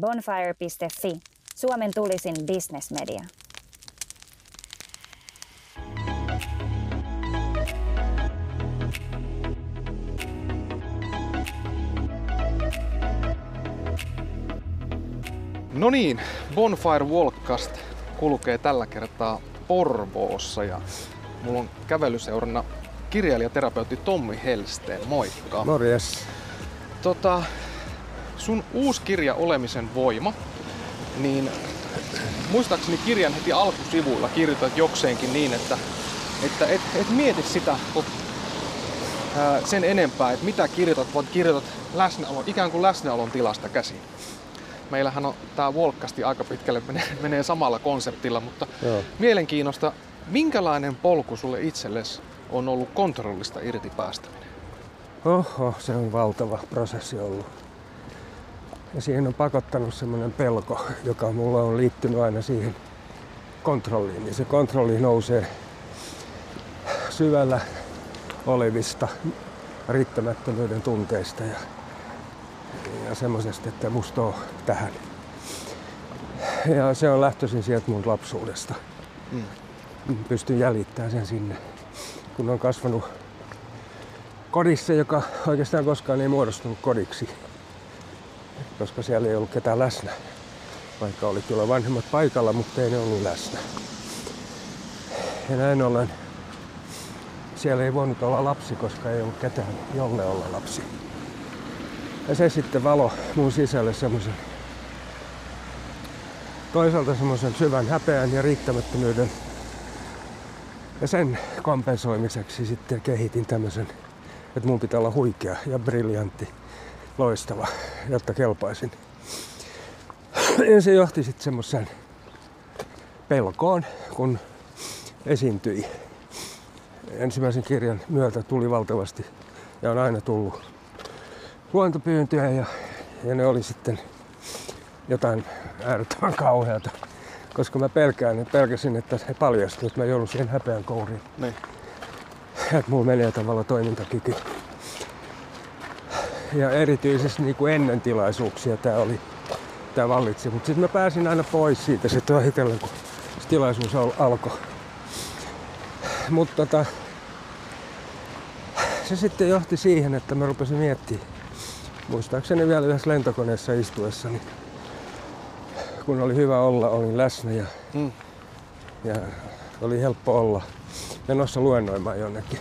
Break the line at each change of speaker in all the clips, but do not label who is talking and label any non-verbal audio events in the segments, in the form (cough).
Bonfire.fi, Suomen tulisin bisnesmedia.
No niin, Bonfire Walkcast kulkee tällä kertaa Porvoossa ja mulla on kävelyseurana kirjailijaterapeutti Tommi Helsteen. Moikka.
Morjes.
Tota, sun uusi kirja Olemisen voima, niin muistaakseni kirjan heti alkusivuilla kirjoitat jokseenkin niin, että, että et, et mieti sitä ää, sen enempää, että mitä kirjoitat, vaan kirjoitat läsnäolo, ikään kuin läsnäolon tilasta käsin. Meillähän on tämä Walkasti aika pitkälle menee, (laughs) menee samalla konseptilla, mutta
Joo.
mielenkiinnosta, minkälainen polku sulle itsellesi on ollut kontrollista irti päästäminen?
Oho, se on valtava prosessi ollut. Ja siihen on pakottanut semmoinen pelko, joka mulla on liittynyt aina siihen kontrolliin. Ja se kontrolli nousee syvällä olevista riittämättömyyden tunteista ja, ja semmoisesta, että musta on tähän. Ja se on lähtöisin sieltä mun lapsuudesta.
Mm.
Pystyn jäljittämään sen sinne. Kun on kasvanut kodissa, joka oikeastaan koskaan ei muodostunut kodiksi, koska siellä ei ollut ketään läsnä. Vaikka oli kyllä vanhemmat paikalla, mutta ei ne ollut läsnä. Ja näin ollen siellä ei voinut olla lapsi, koska ei ollut ketään, jolle olla lapsi. Ja se sitten valo mun sisälle semmoisen toisaalta semmoisen syvän häpeän ja riittämättömyyden. Ja sen kompensoimiseksi sitten kehitin tämmöisen että mun pitää olla huikea ja briljantti, loistava, jotta kelpaisin. Ja se johti sitten semmoisen pelkoon, kun esiintyi. Ensimmäisen kirjan myötä tuli valtavasti ja on aina tullut luontopyyntöjä ja, ja ne oli sitten jotain äärettömän kauheata. Koska mä pelkään, pelkäsin, että he paljastuivat, että mä joudun siihen häpeän kouriin
Niin.
että mulla menee tavallaan toimintakyky. Ja erityisesti niin kuin ennen tilaisuuksia tämä oli, tämä vallitsi. Mutta sitten mä pääsin aina pois siitä sitten vähitellen, kun se tilaisuus al- alkoi. Mutta tota, se sitten johti siihen, että mä rupesin miettimään, muistaakseni vielä yhdessä lentokoneessa istuessa, niin kun oli hyvä olla, olin läsnä ja,
Mm.
ja oli helppo olla menossa luennoimaan jonnekin.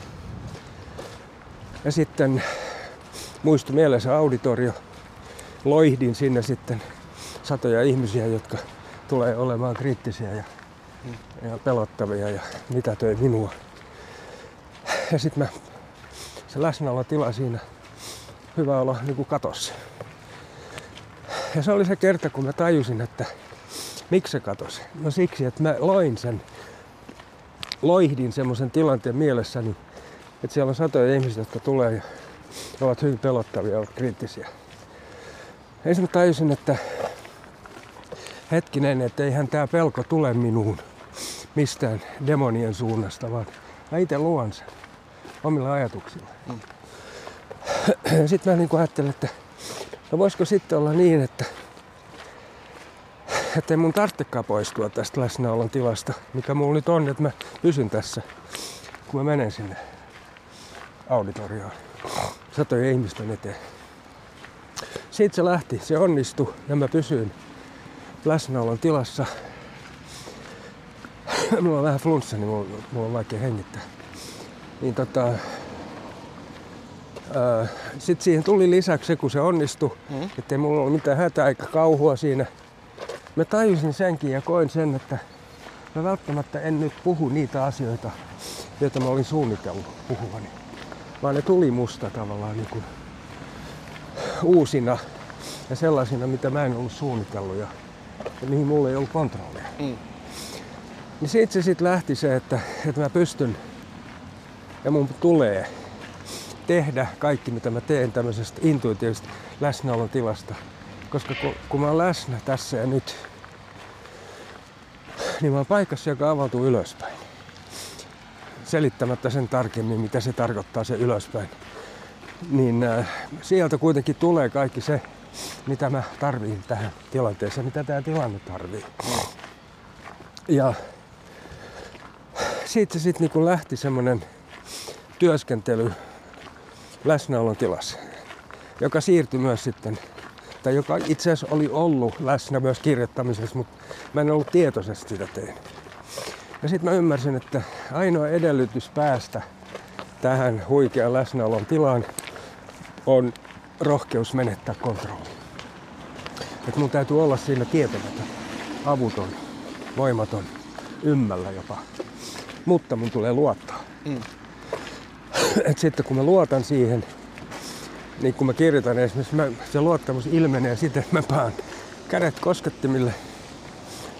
Ja sitten muistui mielessä auditorio. Loihdin sinne sitten satoja ihmisiä, jotka tulee olemaan kriittisiä ja, ja pelottavia ja mitä töi minua. Ja sitten mä, se läsnäolotila siinä, hyvä olla niin kuin katossa. Ja se oli se kerta, kun mä tajusin, että miksi se katosi. No siksi, että mä loin sen loihdin semmoisen tilanteen mielessäni, että siellä on satoja ihmisiä, jotka tulee ja ovat hyvin pelottavia, ovat kriittisiä. Ensin mä tajusin, että hetkinen, että eihän tämä pelko tule minuun mistään demonien suunnasta, vaan mä itse luon sen omilla ajatuksilla.
Mm. (clears throat)
Sitten mä niin ajattelin, että no voisiko sitten olla niin, että että ei mun tarvitsekaan poistua tästä läsnäolon tilasta, mikä mulla nyt on, että mä pysyn tässä, kun mä menen sinne auditorioon satojen ihmisten eteen. Siitä se lähti, se onnistui ja mä pysyin läsnäolon tilassa. Mulla on vähän flunssa, niin mulla, mulla on vaikea hengittää. Niin tota, sitten siihen tuli lisäksi se, kun se onnistui,
Mm.
ettei mulla ollut mitään hätää eikä kauhua siinä. Mä tajusin senkin ja koin sen, että mä välttämättä en nyt puhu niitä asioita, joita mä olin suunnitellut puhuvani. Vaan ne tuli musta tavallaan niin kuin uusina ja sellaisina, mitä mä en ollut suunnitellut ja, ja mihin mulla ei ollut kontrollia.
Mm.
Niin siitä se sitten lähti se, että, että mä pystyn ja mun tulee tehdä kaikki, mitä mä teen tämmöisestä intuitiivisesta läsnäolon tilasta. Koska kun, kun mä oon läsnä tässä ja nyt, niin mä oon paikassa, joka avautuu ylöspäin. Selittämättä sen tarkemmin, mitä se tarkoittaa se ylöspäin. Niin äh, sieltä kuitenkin tulee kaikki se, mitä mä tarviin tähän tilanteeseen, mitä tämä tilanne tarvii. Ja siitä se sitten niin lähti semmoinen työskentely läsnäolon tilassa, joka siirtyi myös sitten, tai joka itse asiassa oli ollut läsnä myös kirjoittamisessa, mutta mä en ollut tietoisesti sitä tehnyt. Ja sitten mä ymmärsin, että ainoa edellytys päästä tähän huikean läsnäolon tilaan on rohkeus menettää kontrolli. Että mun täytyy olla siinä tietämätön, avuton, voimaton, ymmällä jopa. Mutta mun tulee luottaa. Mm. (clears throat) Et sitten kun mä luotan siihen, niin kun mä kirjoitan esimerkiksi, mä, se luottamus ilmenee siten, että mä paan kädet koskettimille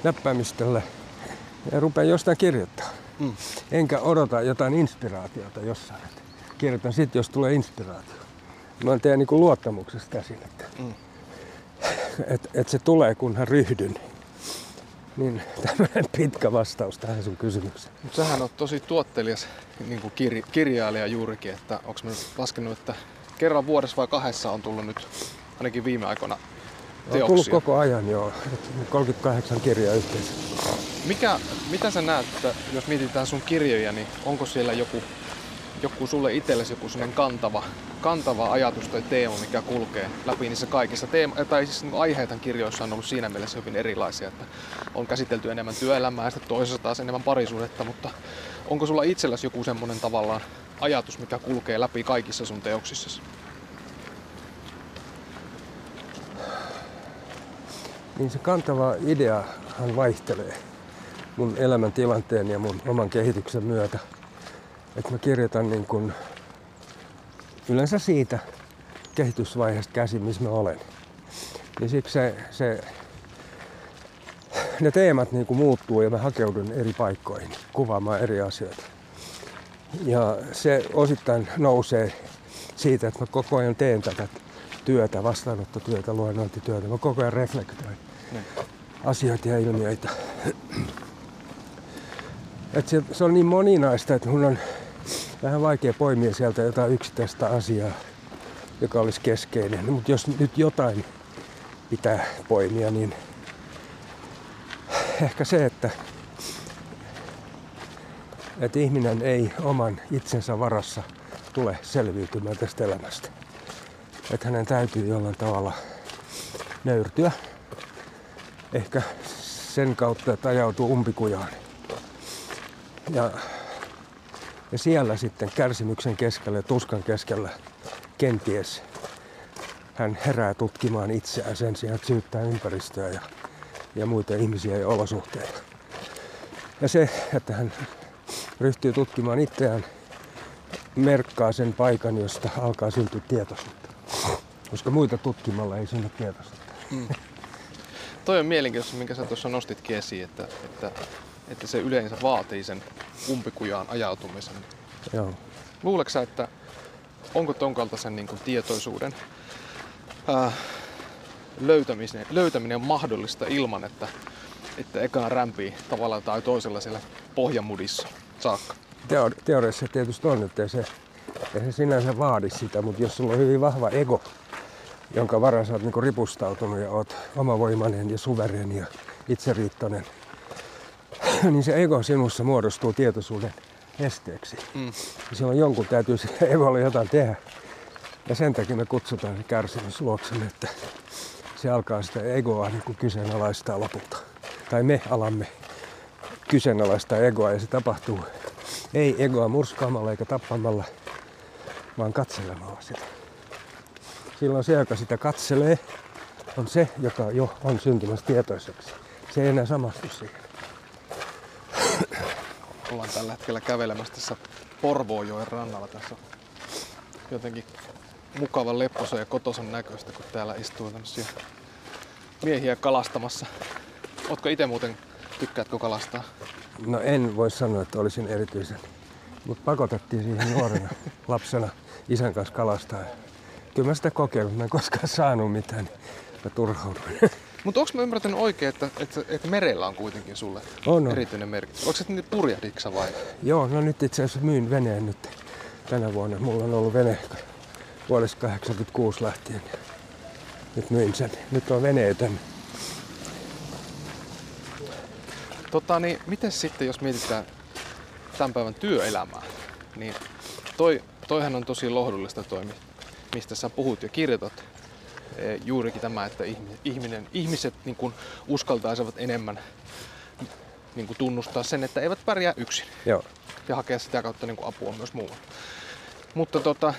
näppäimistöllä ja rupean jostain kirjoittaa. Mm. Enkä odota jotain inspiraatiota jossain. Kirjoitan sitten, jos tulee inspiraatio. Mä teen niin luottamuksesta käsin, että mm. et, et se tulee, kun hän ryhdyn. Niin tämmöinen pitkä vastaus tähän sun kysymykseen.
Mutta sähän on tosi tuottelias niin kuin kir- kirjailija juurikin, että onko mä laskenut, että kerran vuodessa vai kahdessa on tullut nyt ainakin viime aikoina teoksia?
On tullut koko ajan joo, 38 kirjaa yhteensä.
Mikä, mitä sä näet, että jos mietitään sun kirjoja, niin onko siellä joku, joku sulle itsellesi joku sellainen kantava, kantava ajatus tai teema, mikä kulkee läpi niissä kaikissa teema, tai siis niin aiheethan kirjoissa on ollut siinä mielessä hyvin erilaisia, että on käsitelty enemmän työelämää ja sitten toisessa taas enemmän parisuudetta, mutta onko sulla itselläsi joku semmoinen tavallaan ajatus, mikä kulkee läpi kaikissa sun teoksissasi?
Niin se kantava ideahan vaihtelee mun elämäntilanteen ja mun oman kehityksen myötä. Että mä kirjoitan niin kun yleensä siitä kehitysvaiheesta käsin, missä mä olen. Ja siksi se, se, ne teemat niin kuin muuttuu ja mä hakeudun eri paikkoihin kuvaamaan eri asioita. Ja se osittain nousee siitä, että mä koko ajan teen tätä työtä, vastaanottotyötä, luennointityötä. Mä koko ajan reflektoin ne. asioita ja ilmiöitä. Et se, se on niin moninaista, että mun on vähän vaikea poimia sieltä jotain yksittäistä asiaa, joka olisi keskeinen. Mutta jos nyt jotain pitää poimia, niin ehkä se, että, että ihminen ei oman itsensä varassa tule selviytymään tästä elämästä. Että hänen täytyy jollain tavalla nöyrtyä. Ehkä sen kautta, että ajautuu umpikujaan. Ja, ja siellä sitten kärsimyksen keskellä ja tuskan keskellä kenties hän herää tutkimaan itseään sen sijaan, että syyttää ympäristöä ja, ja muita ihmisiä ja olosuhteita. Ja se, että hän ryhtyy tutkimaan itseään, merkkaa sen paikan, josta alkaa syntyä tietoisuutta. Koska muita tutkimalla ei synny tietoisuutta. Mm.
Toi on mielenkiintoista, minkä sä tuossa nostitkin esiin, että, että että se yleensä vaatii sen umpikujaan ajautumisen.
Joo.
Luuleeko että onko ton kaltaisen niin kuin, tietoisuuden ää, löytäminen, löytäminen on mahdollista ilman, että, että ekaan rämpii tavalla tai toisella siellä pohjamudissa saakka?
Teori- teoriassa tietysti on, että se, ei se sinänsä vaadi sitä, mutta jos sulla on hyvin vahva ego, jonka varaan sä oot niin ripustautunut ja oot omavoimainen ja suvereeni ja itseriittoinen, (coughs) niin se ego sinussa muodostuu tietoisuuden esteeksi. Mm. Ja silloin jonkun täytyy sille egolle jotain tehdä. Ja sen takia me kutsutaan se kärsimys luoksemme, että se alkaa sitä egoa niin kuin kyseenalaistaa lopulta. Tai me alamme kyseenalaistaa egoa ja se tapahtuu ei egoa murskaamalla eikä tappamalla, vaan katselemalla sitä. Silloin se, joka sitä katselee, on se, joka jo on syntymässä tietoiseksi. Se ei enää samastu siihen
ollaan tällä hetkellä kävelemässä tässä Porvoojoen rannalla. Tässä jotenkin mukavan lepposa ja kotosan näköistä, kun täällä istuu tämmöisiä miehiä kalastamassa. Ootko itse muuten, tykkäätkö kalastaa?
No en voi sanoa, että olisin erityisen. Mutta pakotettiin siihen nuorena (laughs) lapsena isän kanssa kalastaa. Kyllä mä sitä kokeillut, mä en koskaan saanut mitään, mä turhauduin.
Mutta onko mä ymmärtänyt oikein, että, että, että merellä on kuitenkin sulle
on,
erityinen merkitys? Onko se nyt purjahdiksa vai?
Joo, no nyt itse asiassa myyn veneen nyt tänä vuonna. Mulla on ollut vene vuodesta 86 lähtien. Nyt myin sen. Nyt on veneetön.
Tota, niin, miten sitten, jos mietitään tämän päivän työelämää, niin toi, toihan on tosi lohdullista toi, mistä sä puhut ja kirjoitat. E, juurikin tämä, että ihminen, ihmiset niin kuin uskaltaisivat enemmän niin kuin tunnustaa sen, että eivät pärjää yksin.
Joo.
Ja hakea sitä kautta niin kuin apua myös muualle. Mutta tota,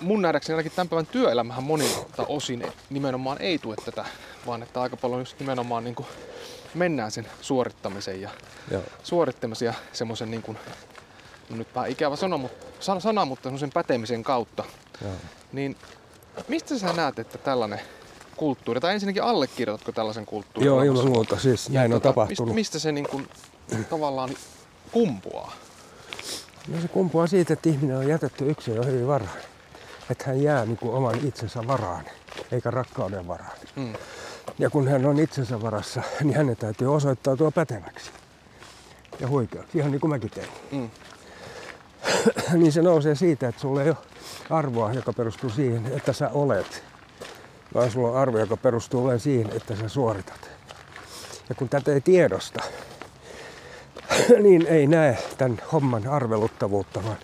mun nähdäkseni ainakin tämän päivän työelämähän monilta osin nimenomaan ei tue tätä, vaan että aika paljon just nimenomaan niin kuin mennään sen suorittamisen ja
Joo.
suorittamisen ja semmoisen niin kuin, no nyt vähän ikävä sana, mutta, sana, mutta semmoisen pätemisen kautta.
Joo.
Niin mistä sä näet, että tällainen kulttuuri, tai ensinnäkin allekirjoitatko tällaisen kulttuurin?
Joo, ilman muuta. Siis näin on
tota,
tapahtunut.
Mistä, mistä se niin kuin, (clears throat) tavallaan kumpuaa?
No se kumpuaa siitä, että ihminen on jätetty yksin jo hyvin varhain. Että hän jää niin kuin oman itsensä varaan, eikä rakkauden varaan.
Mm.
Ja kun hän on itsensä varassa, niin hänen täytyy osoittautua päteväksi ja huikeaksi, ihan niin kuin mäkin tein.
Mm. (coughs)
niin se nousee siitä, että sulla ei ole arvoa, joka perustuu siihen, että sä olet, vaan sulla on arvo, joka perustuu vain siihen, että sä suoritat. Ja kun tätä ei tiedosta, (coughs) niin ei näe tämän homman arveluttavuutta, vaan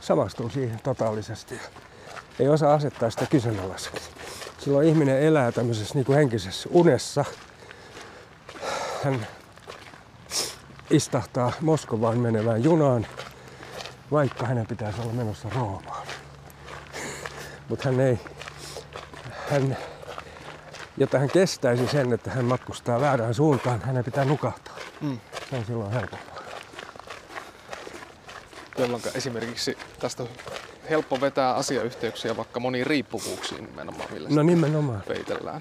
samastuu siihen totaalisesti. Ei osaa asettaa sitä kyseenalaiseksi. Silloin ihminen elää tämmöisessä niin kuin henkisessä unessa. Hän istahtaa Moskovaan menevään junaan, vaikka hänen pitäisi olla menossa Roomaan. Mutta hän ei, hän, jotta hän kestäisi sen, että hän matkustaa väärään suuntaan, hänen pitää nukahtaa.
Mm.
Se on silloin helpompaa.
Jolloin esimerkiksi tästä on helppo vetää asiayhteyksiä vaikka moniin riippuvuuksiin nimenomaan, millä
No nimenomaan.
peitellään.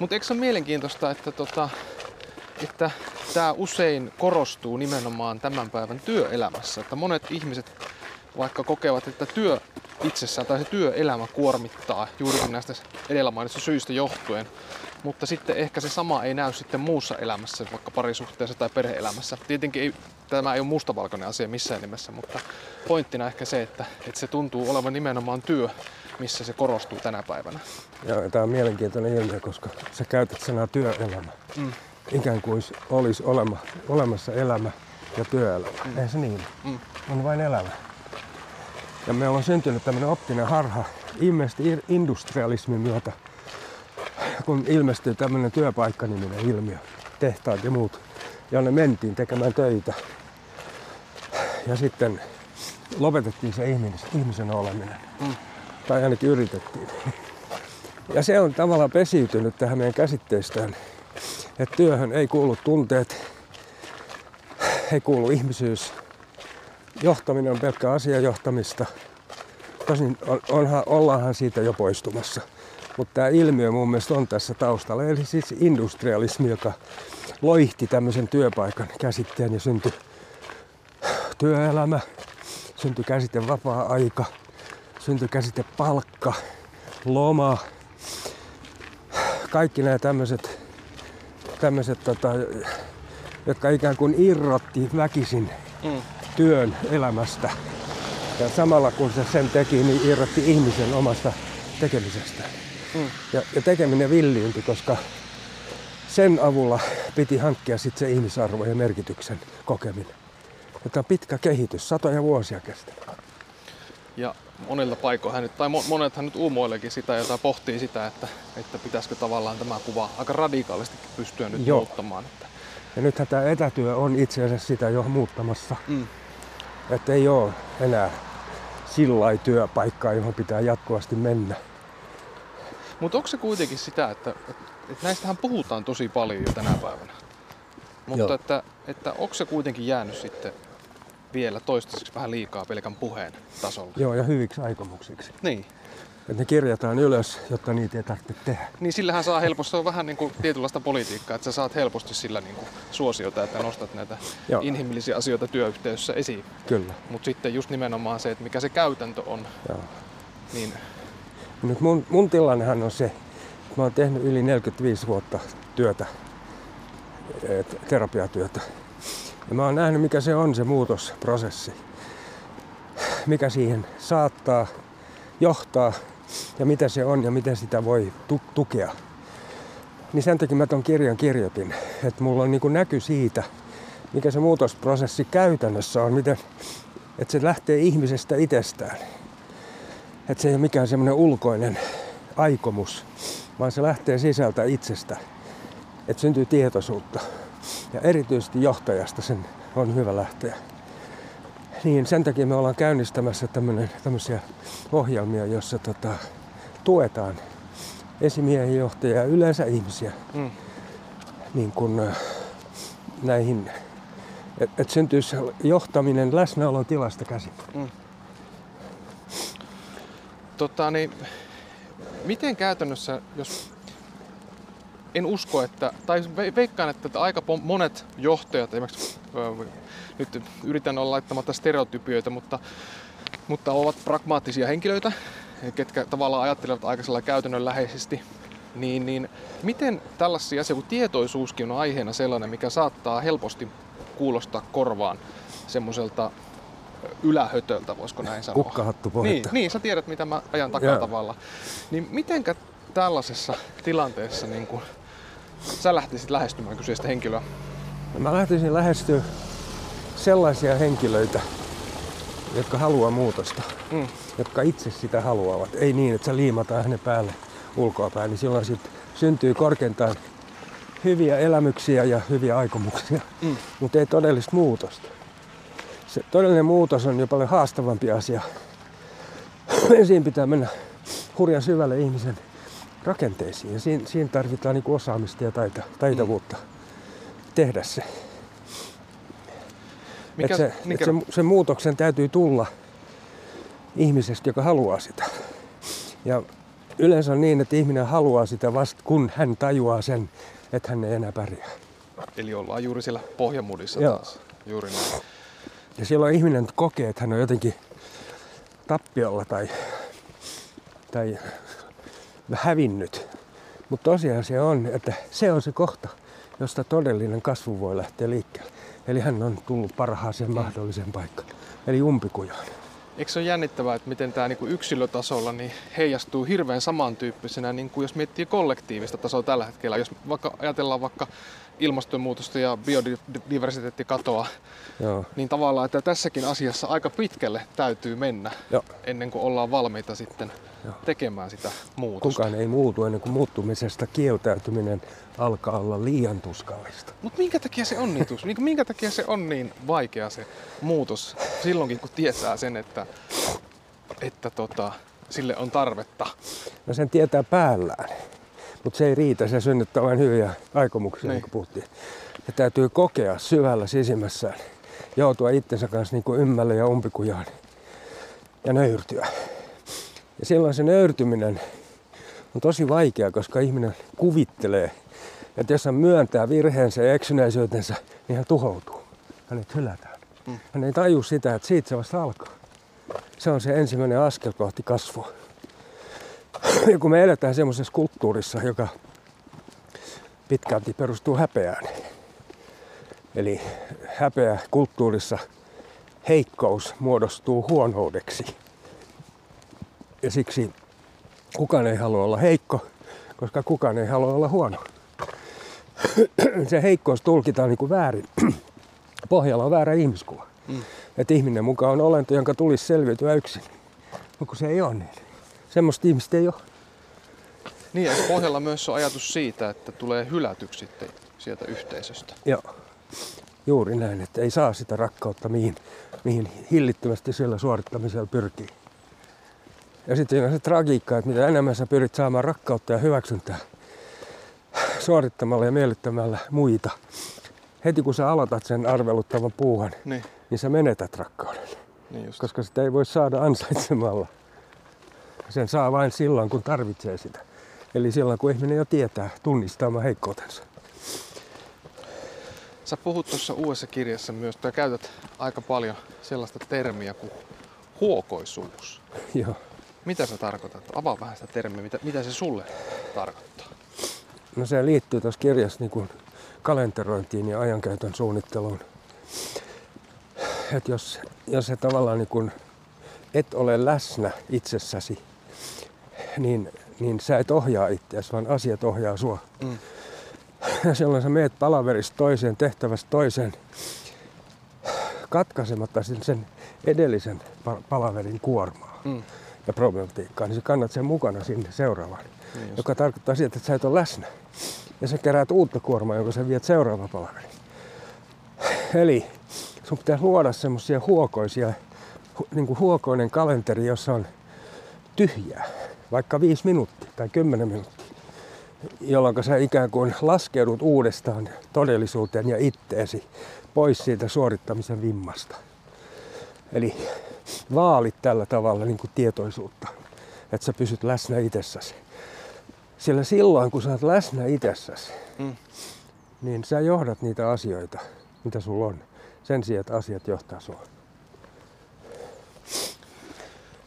Mutta eikö se ole mielenkiintoista, että, tota, että tämä usein korostuu nimenomaan tämän päivän työelämässä, että monet ihmiset vaikka kokevat, että työ itsessään tai se työelämä kuormittaa juurikin näistä edellä mainitusta syistä johtuen, mutta sitten ehkä se sama ei näy sitten muussa elämässä, vaikka parisuhteessa tai perheelämässä. Tietenkin ei, tämä ei ole mustavalkoinen asia missään nimessä, mutta pointtina ehkä se, että, että se tuntuu olevan nimenomaan työ, missä se korostuu tänä päivänä.
Ja tämä on mielenkiintoinen ilmiö, koska sä käytät sanaa työelämä.
Mm.
Ikään kuin olisi olema, olemassa elämä ja työelämä. Mm. Ei se niin.
Mm.
On vain elämä. Ja meillä on syntynyt tämmöinen optinen harha ilmeisesti industrialismin myötä, kun ilmestyy tämmöinen työpaikkaniminen ilmiö, tehtaat ja muut, jonne mentiin tekemään töitä. Ja sitten lopetettiin se ihminen, ihmisen oleminen.
Mm.
Tai ainakin yritettiin. Ja se on tavallaan pesiytynyt tähän meidän käsitteistään, että työhön ei kuulu tunteet, ei kuulu ihmisyys. Johtaminen on pelkkää asiajohtamista. Tosin on, onhan, ollaanhan siitä jo poistumassa. Mutta tämä ilmiö mun mielestä on tässä taustalla. Eli siis industrialismi, joka loihti tämmöisen työpaikan käsitteen ja syntyi työelämä, syntyi käsite vapaa-aika, syntyi käsite palkka, loma. Kaikki nämä tämmöiset, tämmöiset tota, jotka ikään kuin irrotti väkisin
Mm.
työn elämästä. Ja samalla kun se sen teki, niin irrotti ihmisen omasta tekemisestä.
Mm.
Ja, ja tekeminen villiintyi, koska sen avulla piti hankkia sit se ihmisarvo ja merkityksen kokeminen. Tämä on pitkä kehitys, satoja vuosia kestää.
Ja monilta paikoilla nyt, tai mo- monethan nyt uumoilekin sitä, jota pohtii sitä, että, että pitäisikö tavallaan tämä kuva aika radikaalisti pystyä nyt
Joo.
muuttamaan. Että,
Ja nythän tämä etätyö on itse asiassa sitä jo muuttamassa.
mm.
Että ei ole enää sillä työpaikkaa, johon pitää jatkuvasti mennä.
Mutta onko se kuitenkin sitä, että, että, että näistähän puhutaan tosi paljon jo tänä päivänä. Mutta
Joo.
että, että onko se kuitenkin jäänyt sitten vielä toistaiseksi vähän liikaa pelkän puheen tasolla?
Joo, ja hyviksi aikomuksiksi.
Niin.
Että ne kirjataan ylös, jotta niitä ei tarvitse tehdä.
Niin sillähän saa helposti, se on vähän niin kuin tietynlaista politiikkaa, että sä saat helposti sillä niin kuin suosiota, että nostat näitä
Joo.
inhimillisiä asioita työyhteisössä esiin.
Kyllä.
Mutta sitten just nimenomaan se, että mikä se käytäntö on,
Joo.
niin
Nyt mun, mun tilannehan on se, että mä oon tehnyt yli 45 vuotta työtä, et, terapiatyötä. Ja mä oon nähnyt, mikä se on se muutosprosessi. Mikä siihen saattaa johtaa ja mitä se on ja miten sitä voi tu- tukea. Niin sen takia mä ton kirjan kirjoitin, että mulla on niin näky siitä, mikä se muutosprosessi käytännössä on, miten, että se lähtee ihmisestä itsestään. Että se ei ole mikään semmoinen ulkoinen aikomus, vaan se lähtee sisältä itsestä. Että syntyy tietoisuutta. Ja erityisesti johtajasta sen on hyvä lähteä. Niin sen takia me ollaan käynnistämässä tämmöisiä ohjelmia, joissa tota, tuetaan esimiehiä, johtajia ja yleensä ihmisiä mm. niin kun, näihin, että et syntyisi johtaminen läsnäolon tilasta käsin. Mm.
Tota, niin, miten käytännössä, jos en usko, että, tai veikkaan, että aika monet johtajat, esimerkiksi nyt yritän olla laittamatta stereotypioita, mutta, mutta ovat pragmaattisia henkilöitä, ketkä tavallaan ajattelevat aika käytännönläheisesti, niin, niin miten tällaisia asioita, kun tietoisuuskin on aiheena sellainen, mikä saattaa helposti kuulostaa korvaan semmoiselta ylähötöltä, voisiko näin sanoa.
Kukkahattu
niin, niin, sä tiedät mitä mä ajan takaa yeah. tavalla. Niin mitenkä tällaisessa tilanteessa niin kun, sä lähtisit lähestymään kyseistä henkilöä?
Mä lähtisin lähestyä sellaisia henkilöitä, jotka haluaa muutosta, mm. jotka itse sitä haluavat. Ei niin, että se liimataan hänen päälle ulkoapäin, niin silloin sit syntyy korkeintaan hyviä elämyksiä ja hyviä aikomuksia, mm. mutta ei todellista muutosta. Se todellinen muutos on jo paljon haastavampi asia. Ensin pitää mennä hurjan syvälle ihmisen rakenteisiin ja siinä, siinä tarvitaan niin osaamista ja taita, taitavuutta mm. tehdä se. Mikä, että se, mikä... että se, sen muutoksen täytyy tulla ihmisestä, joka haluaa sitä. Ja yleensä on niin, että ihminen haluaa sitä vasta, kun hän tajuaa sen, että hän ei enää pärjää.
Eli ollaan juuri siellä pohjamudissa Joo. taas. Juuri näin.
Ja silloin ihminen kokee, että hän on jotenkin tappiolla tai, tai hävinnyt. Mutta tosiaan se on, että se on se kohta, josta todellinen kasvu voi lähteä liikkeelle. Eli hän on tullut parhaaseen mahdolliseen paikkaan, eli umpikujaan.
Eikö se ole jännittävää, että miten tämä niin yksilötasolla niin heijastuu hirveän samantyyppisenä, niin kuin jos miettii kollektiivista tasoa tällä hetkellä. Jos vaikka ajatellaan vaikka ilmastonmuutosta ja biodiversiteettikatoa, Joo. niin tavallaan, että tässäkin asiassa aika pitkälle täytyy mennä Joo. ennen kuin ollaan valmiita sitten Joo. tekemään sitä muutosta.
Kukaan ei muutu ennen kuin muuttumisesta kieltäytyminen alkaa olla liian tuskallista.
Mutta minkä takia se on niin tus? Niin minkä takia se on niin vaikea se muutos silloinkin, kun tietää sen, että, että tota, sille on tarvetta?
No sen tietää päällään. Mutta se ei riitä, se synnyttää vain hyviä aikomuksia, niin, niin kuin puhuttiin. Ja täytyy kokea syvällä sisimmässään, joutua itsensä kanssa niin kuin ymmälle ja umpikujaan ja nöyrtyä. Ja silloin se nöyrtyminen on tosi vaikea, koska ihminen kuvittelee, että jos hän myöntää virheensä ja eksyneisyytensä, niin hän tuhoutuu. Hänet hylätään. Mm. Hän ei taju sitä, että siitä se vasta alkaa. Se on se ensimmäinen askel kohti kasvua. Ja kun me eletään semmoisessa kulttuurissa, joka pitkälti perustuu häpeään. Eli häpeä kulttuurissa heikkous muodostuu huonoudeksi. Ja siksi kukaan ei halua olla heikko, koska kukaan ei halua olla huono. Se heikkous tulkitaan niin kuin väärin. Pohjalla on väärä ihmiskuva. Mm. Että ihminen mukaan on olento, jonka tulisi selviytyä yksin. Mutta kun se ei ole niin. Semmoista ihmistä ei ole.
Niin, ja pohjalla myös on ajatus siitä, että tulee hylätyksi sitten sieltä yhteisöstä.
Joo, juuri näin, että ei saa sitä rakkautta, mihin, mihin hillittömästi sillä suorittamisella pyrkii. Ja sitten on se tragiikka, että mitä enemmän sä pyrit saamaan rakkautta ja hyväksyntää suorittamalla ja miellyttämällä muita, heti kun sä aloitat sen arveluttavan puuhan, niin, niin sä menetät rakkauden. Niin just. Koska sitä ei voi saada ansaitsemalla. Sen saa vain silloin, kun tarvitsee sitä. Eli silloin, kun ihminen jo tietää, tunnistaa oma heikkoutensa.
Sä puhut tuossa uudessa kirjassa myös, tai käytät aika paljon sellaista termiä kuin huokoisuus.
Joo.
Mitä sä tarkoitat? Avaa vähän sitä termiä, mitä, mitä se sulle tarkoittaa?
No se liittyy tuossa kirjassa niin kuin kalenterointiin ja ajankäytön suunnitteluun. Et jos, jos se tavallaan niin kuin et ole läsnä itsessäsi niin, niin sä et ohjaa itseäsi, vaan asiat ohjaa sua.
Mm.
Ja silloin sä meet palaverista toiseen, tehtävästä toiseen, katkaisematta sen, sen edellisen pa- palaverin kuormaa
Mm.
Ja problematiikkaa, niin sä kannat sen mukana sinne seuraavaan.
Niin just.
joka tarkoittaa sitä, että sä et ole läsnä. Ja sä keräät uutta kuormaa, jonka sä viet seuraavaan palaveriin. Eli sun pitäisi luoda semmoisia huokoisia, hu, niin kuin huokoinen kalenteri, jossa on tyhjää, vaikka viisi minuuttia tai kymmenen minuuttia, jolloin sä ikään kuin laskeudut uudestaan todellisuuteen ja itteesi pois siitä suorittamisen vimmasta. Eli vaalit tällä tavalla niin kuin tietoisuutta, että sä pysyt läsnä itsessäsi. Sillä silloin, kun sä oot läsnä itsessäsi,
Mm.
niin sä johdat niitä asioita, mitä sulla on. Sen sijaan, että asiat johtaa sua.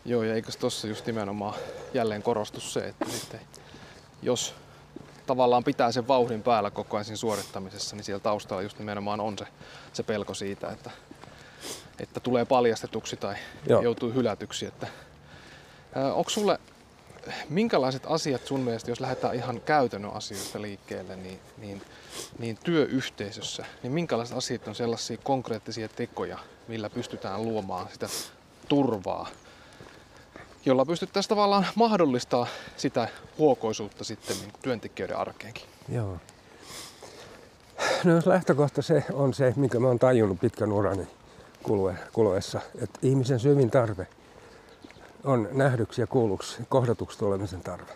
Joo, ja eikös tossa just nimenomaan jälleen korostus se, että sitten jos tavallaan pitää sen vauhdin päällä koko ajan siinä suorittamisessa, niin siellä taustalla just nimenomaan on se, se pelko siitä, että, että tulee paljastetuksi tai
Joo.
joutuu hylätyksi. Että, onko sulle, minkälaiset asiat sun mielestä, jos lähdetään ihan käytännön asioista liikkeelle, niin, niin, niin työyhteisössä, niin minkälaiset asiat on sellaisia konkreettisia tekoja, millä pystytään luomaan sitä turvaa jolla pystyttäisiin tavallaan mahdollistaa sitä huokoisuutta sitten niin työntekijöiden arkeenkin.
Joo. No lähtökohta se on se, minkä mä oon tajunnut pitkän urani kuluessa, että ihmisen syvin tarve on nähdyksi ja kuulluksi, kohdatuksi tulemisen tarve.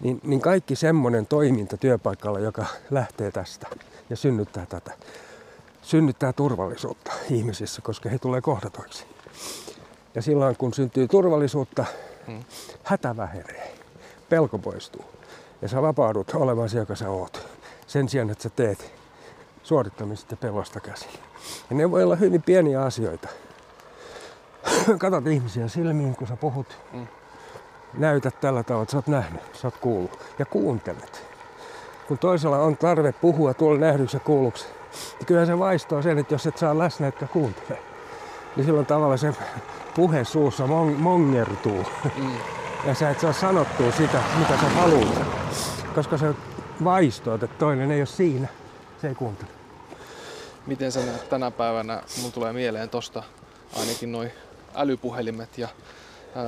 Niin, niin kaikki semmoinen toiminta työpaikalla, joka lähtee tästä ja synnyttää tätä, synnyttää turvallisuutta ihmisissä, koska he tulee kohdatoiksi. Ja silloin kun syntyy turvallisuutta,
Mm.
hätä vähenee, pelko poistuu ja sä vapaudut olemaan se, joka sä oot. Sen sijaan, että sä teet suorittamista pelosta käsin. Ja ne voi olla hyvin pieniä asioita. Katot ihmisiä silmiin, kun sä puhut.
Mm.
Näytät tällä tavalla, että sä oot nähnyt, sä oot kuullut. Ja kuuntelet. Kun toisella on tarve puhua tuolla nähdyksi ja kuulluksi, niin kyllä se vaistoo sen, että jos et saa läsnä etkä kuuntele, niin silloin tavallaan se puhe suussa mon- mongertuu.
Mm.
Ja sä et saa sanottua sitä, mitä sä haluat. Koska sä vaistoat, että toinen ei ole siinä. Se ei kuuntele.
Miten sä näet tänä päivänä, mun tulee mieleen tosta ainakin noin älypuhelimet ja, ää,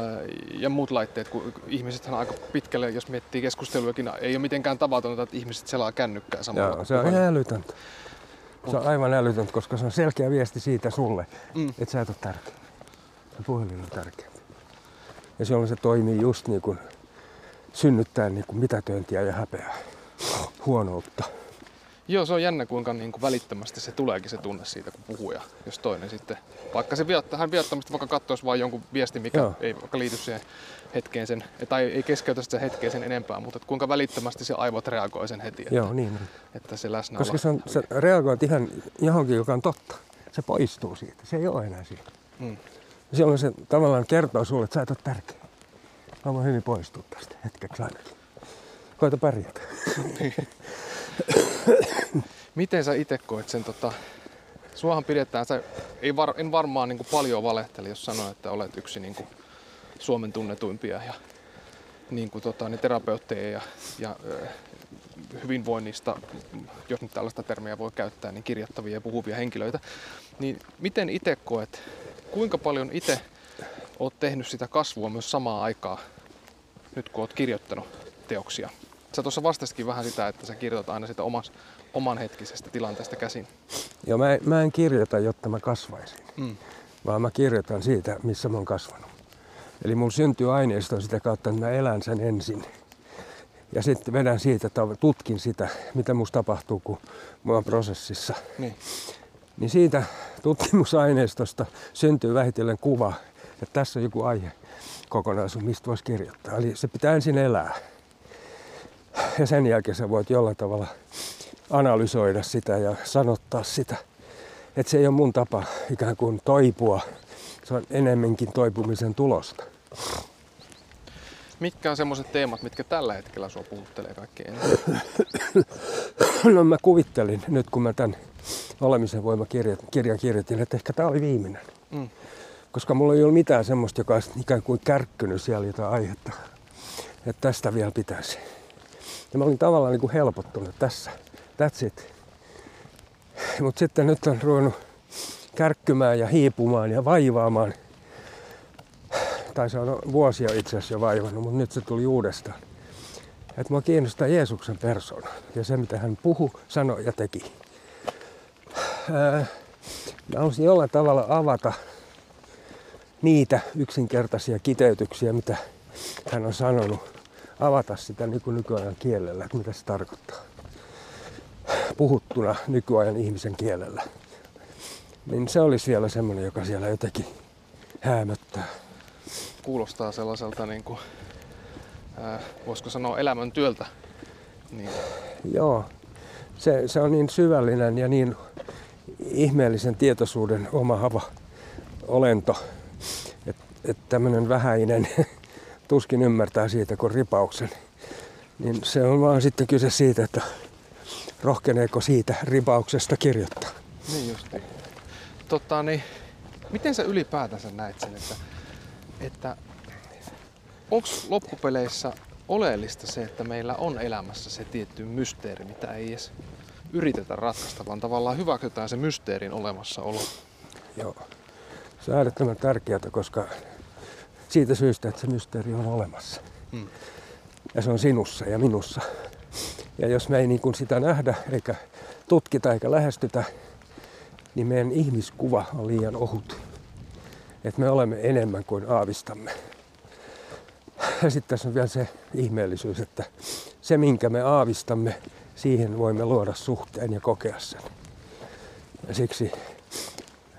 ja muut laitteet, kun ihmisethän aika pitkälle, jos miettii keskusteluakin, ei ole mitenkään tavatonta, että ihmiset selaa kännykkää samalla.
Joo, se on ihan älytöntä. Se on aivan älytöntä, koska se on selkeä viesti siitä sulle,
Mm.
että sä et ole tärkeä. Se puhelin on tärkeä. Ja silloin se toimii just niin kuin synnyttää niin kuin mitätöintiä ja häpeää. Huonoutta.
Joo, se on jännä kuinka niin kuin välittömästi se tuleekin se tunne siitä, kun puhuu ja jos toinen sitten, vaikka se viattaa, hän viattomasti vaikka katsoisi vain jonkun viestin, mikä
Joo.
ei vaikka liity siihen hetkeen sen, tai ei keskeytä sitä hetkeen sen enempää, mutta että kuinka välittömästi se aivot reagoi sen heti, että,
Joo, niin on.
että se läsnä
Koska se on, sä reagoit ihan johonkin, joka on totta. Se poistuu siitä. Se ei ole enää siinä.
Mm.
Silloin se tavallaan kertoo sulle, että sä et ole tärkeä. Mä voin hyvin poistua tästä hetkeksi ainakin. Koita pärjätä. (laughs)
Miten sä itse koet sen, tota, suohan pidetään, sä, ei var, en varmaan niin kuin paljon valehtele, jos sanon, että olet yksi niin kuin Suomen tunnetuimpia ja niin kuin, tota, niin terapeutteja ja, ja hyvinvoinnista, jos nyt tällaista termiä voi käyttää, niin kirjoittavia ja puhuvia henkilöitä. Niin miten itse koet, kuinka paljon itse oot tehnyt sitä kasvua myös samaan aikaan, nyt kun oot kirjoittanut teoksia? Sä tuossa vastasitkin vähän sitä, että sä kirjoitat aina sitä omas, oman hetkisestä tilanteesta käsin.
Ja mä, en- mä en kirjoita, jotta mä kasvaisin,
Mm.
vaan mä kirjoitan siitä, missä mä oon kasvanut. Eli mulla syntyy aineisto sitä kautta, että mä elän sen ensin. Ja sitten vedän siitä, tutkin sitä, mitä musta tapahtuu, kun mä oon prosessissa.
Niin.
Niin siitä tutkimusaineistosta syntyy vähitellen kuva, että tässä on joku aihe kokonaisuus, mistä voisi kirjoittaa. Eli se pitää ensin elää. Ja sen jälkeen sä voit jollain tavalla analysoida sitä ja sanottaa sitä. Että se ei ole mun tapa ikään kuin toipua. Se on enemmänkin toipumisen tulosta.
Mitkä on semmoiset teemat, mitkä tällä hetkellä sua puhuttelee kaikkein eniten?
No mä kuvittelin nyt kun mä tämän olemisen voima kirjan, kirjan kirjoitin, että ehkä tämä oli viimeinen.
Mm.
Koska mulla ei ollut mitään semmoista, joka olisi ikään kuin kärkkynyt siellä jotain aihetta. että tästä vielä pitäisi. Ja mä olin tavallaan niin kuin helpottunut tässä. That's it. Mutta sitten nyt on ruvennut kärkkymään ja hiipumaan ja vaivaamaan. Tai se on vuosia itse asiassa jo vaivannut, mutta nyt se tuli uudestaan. Että mua kiinnostaa Jeesuksen persona ja se, mitä hän puhui, sanoi ja teki. Mä haluaisin jollain tavalla avata niitä yksinkertaisia kiteytyksiä, mitä hän on sanonut. Avata sitä niin kuin nykyajan kielellä, että mitä se tarkoittaa. Puhuttuna nykyajan ihmisen kielellä. Niin se olisi vielä semmoinen, joka siellä jotenkin häämöttää.
Kuulostaa sellaiselta, niin kuin, ää, voisiko sanoa elämän työltä. Niin.
Joo, se, se on niin syvällinen ja niin ihmeellisen tietoisuuden oma hava olento, että et tämmöinen vähäinen (laughs) tuskin ymmärtää siitä kuin ripauksen. Niin se on vaan sitten kyse siitä, että rohkeneeko siitä ripauksesta kirjoittaa.
Niin just. Tota, niin, miten sä ylipäätänsä näet sen, että, että onko loppupeleissä oleellista se, että meillä on elämässä se tietty mysteeri, mitä ei edes yritetä ratkaista, vaan tavallaan hyväksytään se mysteerin olemassaolo.
Joo. Se on äärettömän tärkeää, koska siitä syystä, että se mysteeri on olemassa.
Hmm.
Ja se on sinussa ja minussa. Ja jos me ei niin kuin sitä nähdä, eikä tutkita, eikä lähestytä, niin meidän ihmiskuva on liian ohut. Että me olemme enemmän kuin aavistamme. Ja sitten tässä on vielä se ihmeellisyys, että se minkä me aavistamme, siihen voimme luoda suhteen ja kokea sen. Ja siksi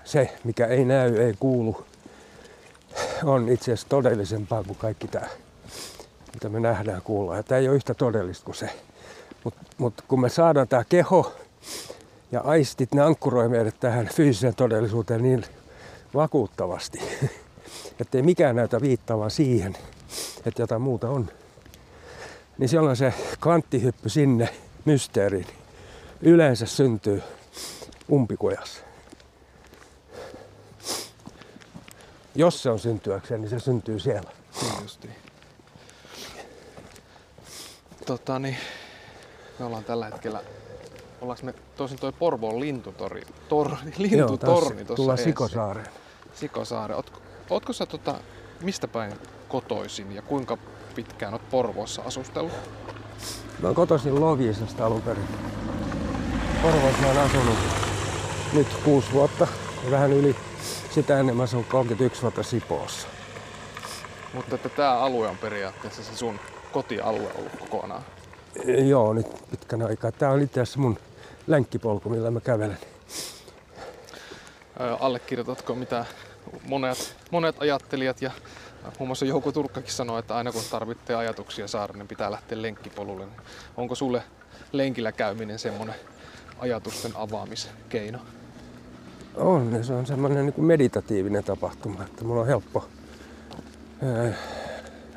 se, mikä ei näy, ei kuulu, on itse asiassa todellisempaa kuin kaikki tämä, mitä me nähdään kuulla. Tämä ei ole yhtä todellista kuin se. Mutta mut kun me saadaan tämä keho ja aistit, ne ankkuroi meidät tähän fyysiseen todellisuuteen niin vakuuttavasti, (laughs) että ei mikään näytä viittaavan siihen, että jotain muuta on. Niin silloin se kvanttihyppy sinne mysteeriin yleensä syntyy umpikujassa. Jos se on syntyäkseen, niin se syntyy siellä.
Niin justiin. Tota, niin, me ollaan tällä hetkellä, ollaanko me toisin toi Porvoon lintutori, tor, lintutorni tuossa
Tullaan Sikosaareen.
Sikosaare. Ootko, ootko sä tota, mistä päin kotoisin ja kuinka pitkään oot Porvoossa asustellut?
Mä oon kotoisin Loviisasta alun perin. Porvoossa mä oon asunut nyt kuusi vuotta vähän yli sitä ennen mä asun 31 vuotta Sipoossa.
Mutta että tämä alue on periaatteessa se sun kotialue ollut kokonaan.
Joo, nyt pitkän aikaa. Tää on itse asiassa mun lenkkipolku, millä mä kävelen.
Ö, allekirjoitatko mitä monet, monet ajattelijat ja muun muassa Jouko Turkkakin sanoi, että aina kun tarvitsee ajatuksia saada, niin pitää lähteä lenkkipolulle. Onko sulle lenkillä käyminen semmoinen ajatusten avaamiskeino?
On, se on semmoinen niin kuin meditatiivinen tapahtuma, että mulla on helppo ää,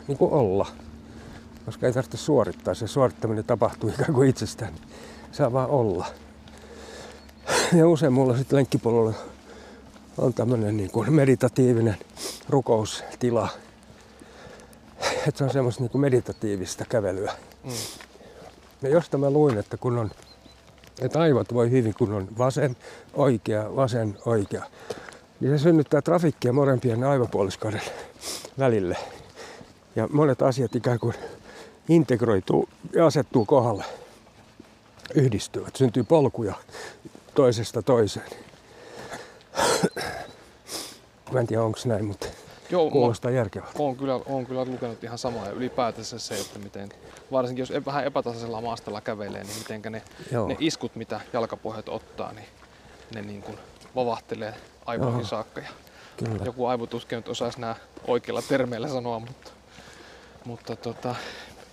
niin kuin olla. Koska ei tarvitse suorittaa, se suorittaminen tapahtuu ikään kuin itsestään. Saa vaan olla. Ja usein mulla sitten lenkkipolulla on tämmöinen niin kuin meditatiivinen rukoustila. Että se on semmoista niin kuin meditatiivista kävelyä.
Mm.
Ja josta mä luin, että kun on, että aivot voi hyvin, kun on vasen, oikea, vasen, oikea, niin se synnyttää trafikkia molempien aivopuoliskoiden välille. Ja monet asiat ikään kuin integroituu ja asettuu kohdalle, yhdistyvät, syntyy polkuja toisesta toiseen. Mä en tiedä onko näin, mutta
Joo,
kuulostaa järkevältä.
Olen kyllä, olen kyllä lukenut ihan samaa ja ylipäätänsä se, että miten, varsinkin jos e- vähän epätasaisella maastalla kävelee, niin miten ne,
Joo.
ne iskut, mitä jalkapohjat ottaa, niin ne niin kuin vavahtelee aivoihin
Joo.
saakka. Ja
Kyllä.
joku aivotuskin nyt osaisi nämä oikeilla termeillä sanoa, mutta, mutta tota,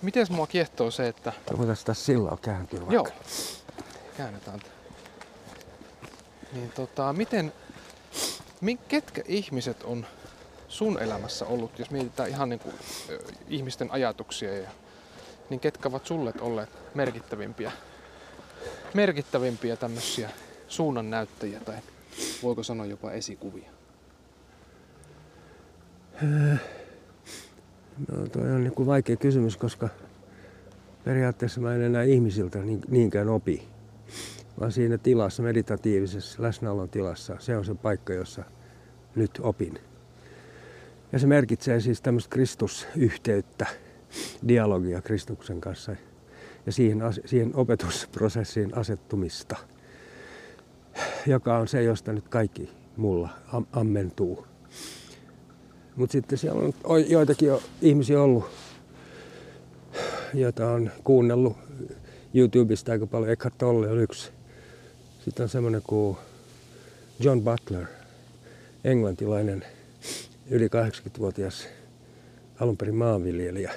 miten mua kiehtoo se, että
Voitaisiin tässä sillä kääntyä vaikka.
Joo. Käännetään. tää. Niin tota, miten, mi, ketkä ihmiset on sun elämässä ollut, jos mietitään ihan niin kuin, ihmisten ajatuksia, ja, niin ketkä ovat sulle olleet merkittävimpiä, merkittävimpiä tämmöisiä suunnannäyttäjiä tai voiko sanoa jopa esikuvia?
No toi on niin kuin vaikea kysymys, koska periaatteessa mä en enää ihmisiltä niinkään opi. Vaan siinä tilassa, meditatiivisessa läsnäolon tilassa, se on se paikka, jossa nyt opin. Ja se merkitsee siis tämmöistä Kristusyhteyttä, dialogia Kristuksen kanssa ja siihen, siihen opetusprosessiin asettumista, joka on se, josta nyt kaikki mulla ammentuu. Mutta sitten siellä on joitakin ihmisiä ollut, joita on kuunnellut YouTubesta aika paljon. Eckhart Tolle on yksi. Sitten on semmoinen kuin John Butler, englantilainen yli 80-vuotias alun perin maanviljelijä.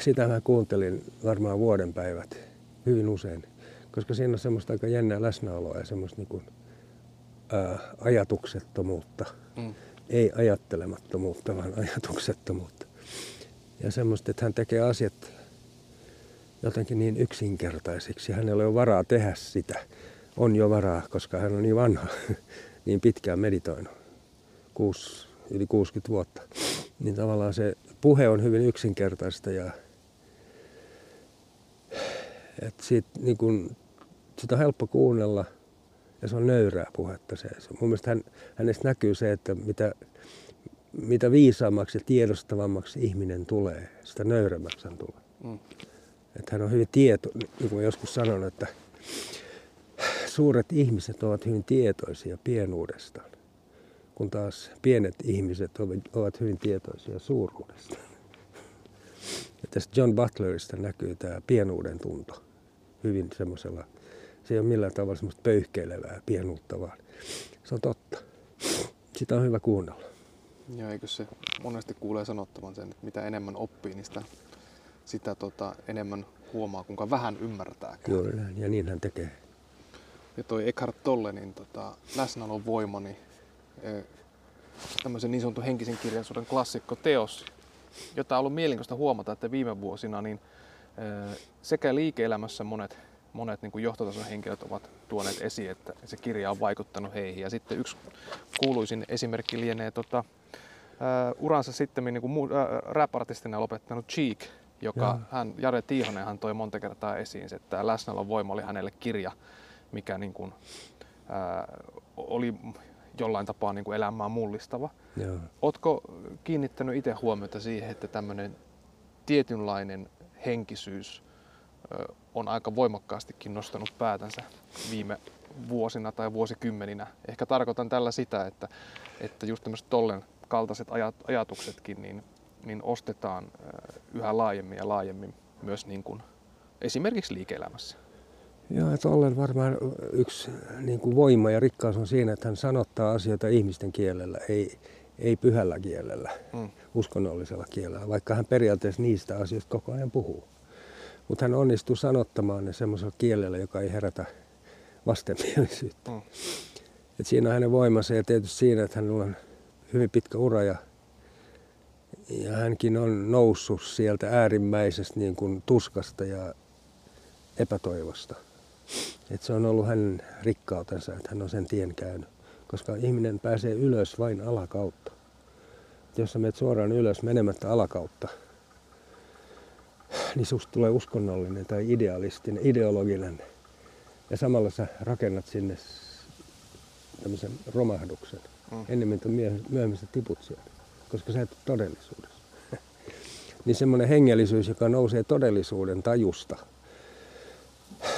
Sitä mä kuuntelin varmaan vuoden päivät hyvin usein, koska siinä on semmoista aika jännää läsnäoloa ja semmoista niin kuin, ää, ajatuksettomuutta. Mm. Ei ajattelemattomuutta, vaan ajatuksettomuutta. Ja semmoista, että hän tekee asiat jotenkin niin yksinkertaisiksi. Hänellä ole varaa tehdä sitä. On jo varaa, koska hän on niin vanha, (laughs) niin pitkään meditoinut. Kuusi, yli 60 vuotta. Niin tavallaan se puhe on hyvin yksinkertaista ja että siitä, niin kun, sitä on helppo kuunnella ja se on nöyrää puhetta. Se, se, mun mielestä hän, hänestä näkyy se, että mitä, mitä viisaammaksi ja tiedostavammaksi ihminen tulee, sitä nöyremmäksi hän tulee. Mm. Että hän on hyvin tieto, niin kuin joskus sanon, että suuret ihmiset ovat hyvin tietoisia pienuudestaan, kun taas pienet ihmiset ovat hyvin tietoisia suuruudestaan. Ja tästä John Butlerista näkyy tämä pienuuden tunto hyvin semmoisella, se ei ole millään tavalla semmoista pöyhkeilevää pienuutta, vaan se on totta. Sitä on hyvä kuunnella.
Ja eikö se monesti kuulee sanottavan sen, että mitä enemmän oppii, niin sitä, sitä tota, enemmän huomaa, kuinka vähän ymmärtää.
Näin, ja niin hän tekee.
Ja toi Eckhart Tolle, niin tota, läsnäolon voima, niin tämmöisen niin sanotun henkisen kirjallisuuden klassikko teos, jota on ollut mielenkiintoista huomata, että viime vuosina niin sekä liike-elämässä monet, monet niin kuin johtotason henkilöt ovat tuoneet esiin, että se kirja on vaikuttanut heihin. Ja sitten yksi kuuluisin esimerkki lienee tota, uh, uransa sitten niin kuin uh, rap-artistina lopettanut Cheek, joka Jaa. hän, Jare Tiihonen hän toi monta kertaa esiin, että tämä läsnäolon voima oli hänelle kirja, mikä niin kuin, ää, oli jollain tapaa niin kuin elämää mullistava. Joo. Ootko kiinnittänyt itse huomiota siihen, että tämmöinen tietynlainen henkisyys on aika voimakkaastikin nostanut päätänsä viime vuosina tai vuosikymmeninä. Ehkä tarkoitan tällä sitä, että, että just tämmöiset tollen kaltaiset ajat, ajatuksetkin, niin niin ostetaan yhä laajemmin ja laajemmin myös niin kuin esimerkiksi liike-elämässä.
Joo, että Ollen varmaan yksi niin kuin voima ja rikkaus on siinä, että hän sanottaa asioita ihmisten kielellä, ei, ei pyhällä kielellä, mm. uskonnollisella kielellä, vaikka hän periaatteessa niistä asioista koko ajan puhuu. Mutta hän onnistuu sanottamaan ne semmoisella kielellä, joka ei herätä vastenmielisyyttä. Mm. Et siinä on hänen voimansa ja tietysti siinä, että hänellä on hyvin pitkä ura ja ja hänkin on noussut sieltä äärimmäisestä niin kuin tuskasta ja epätoivosta. Et se on ollut hänen rikkautensa, että hän on sen tien käynyt. Koska ihminen pääsee ylös vain alakautta. Et jos sä menet suoraan ylös menemättä alakautta, niin susta tulee uskonnollinen tai idealistinen, ideologinen. Ja samalla sä rakennat sinne tämmöisen romahduksen. Mm. Ennemmin myöhemmin sä tiput sieltä koska sä et ole todellisuudessa. (laughs) niin semmoinen hengellisyys, joka nousee todellisuuden tajusta,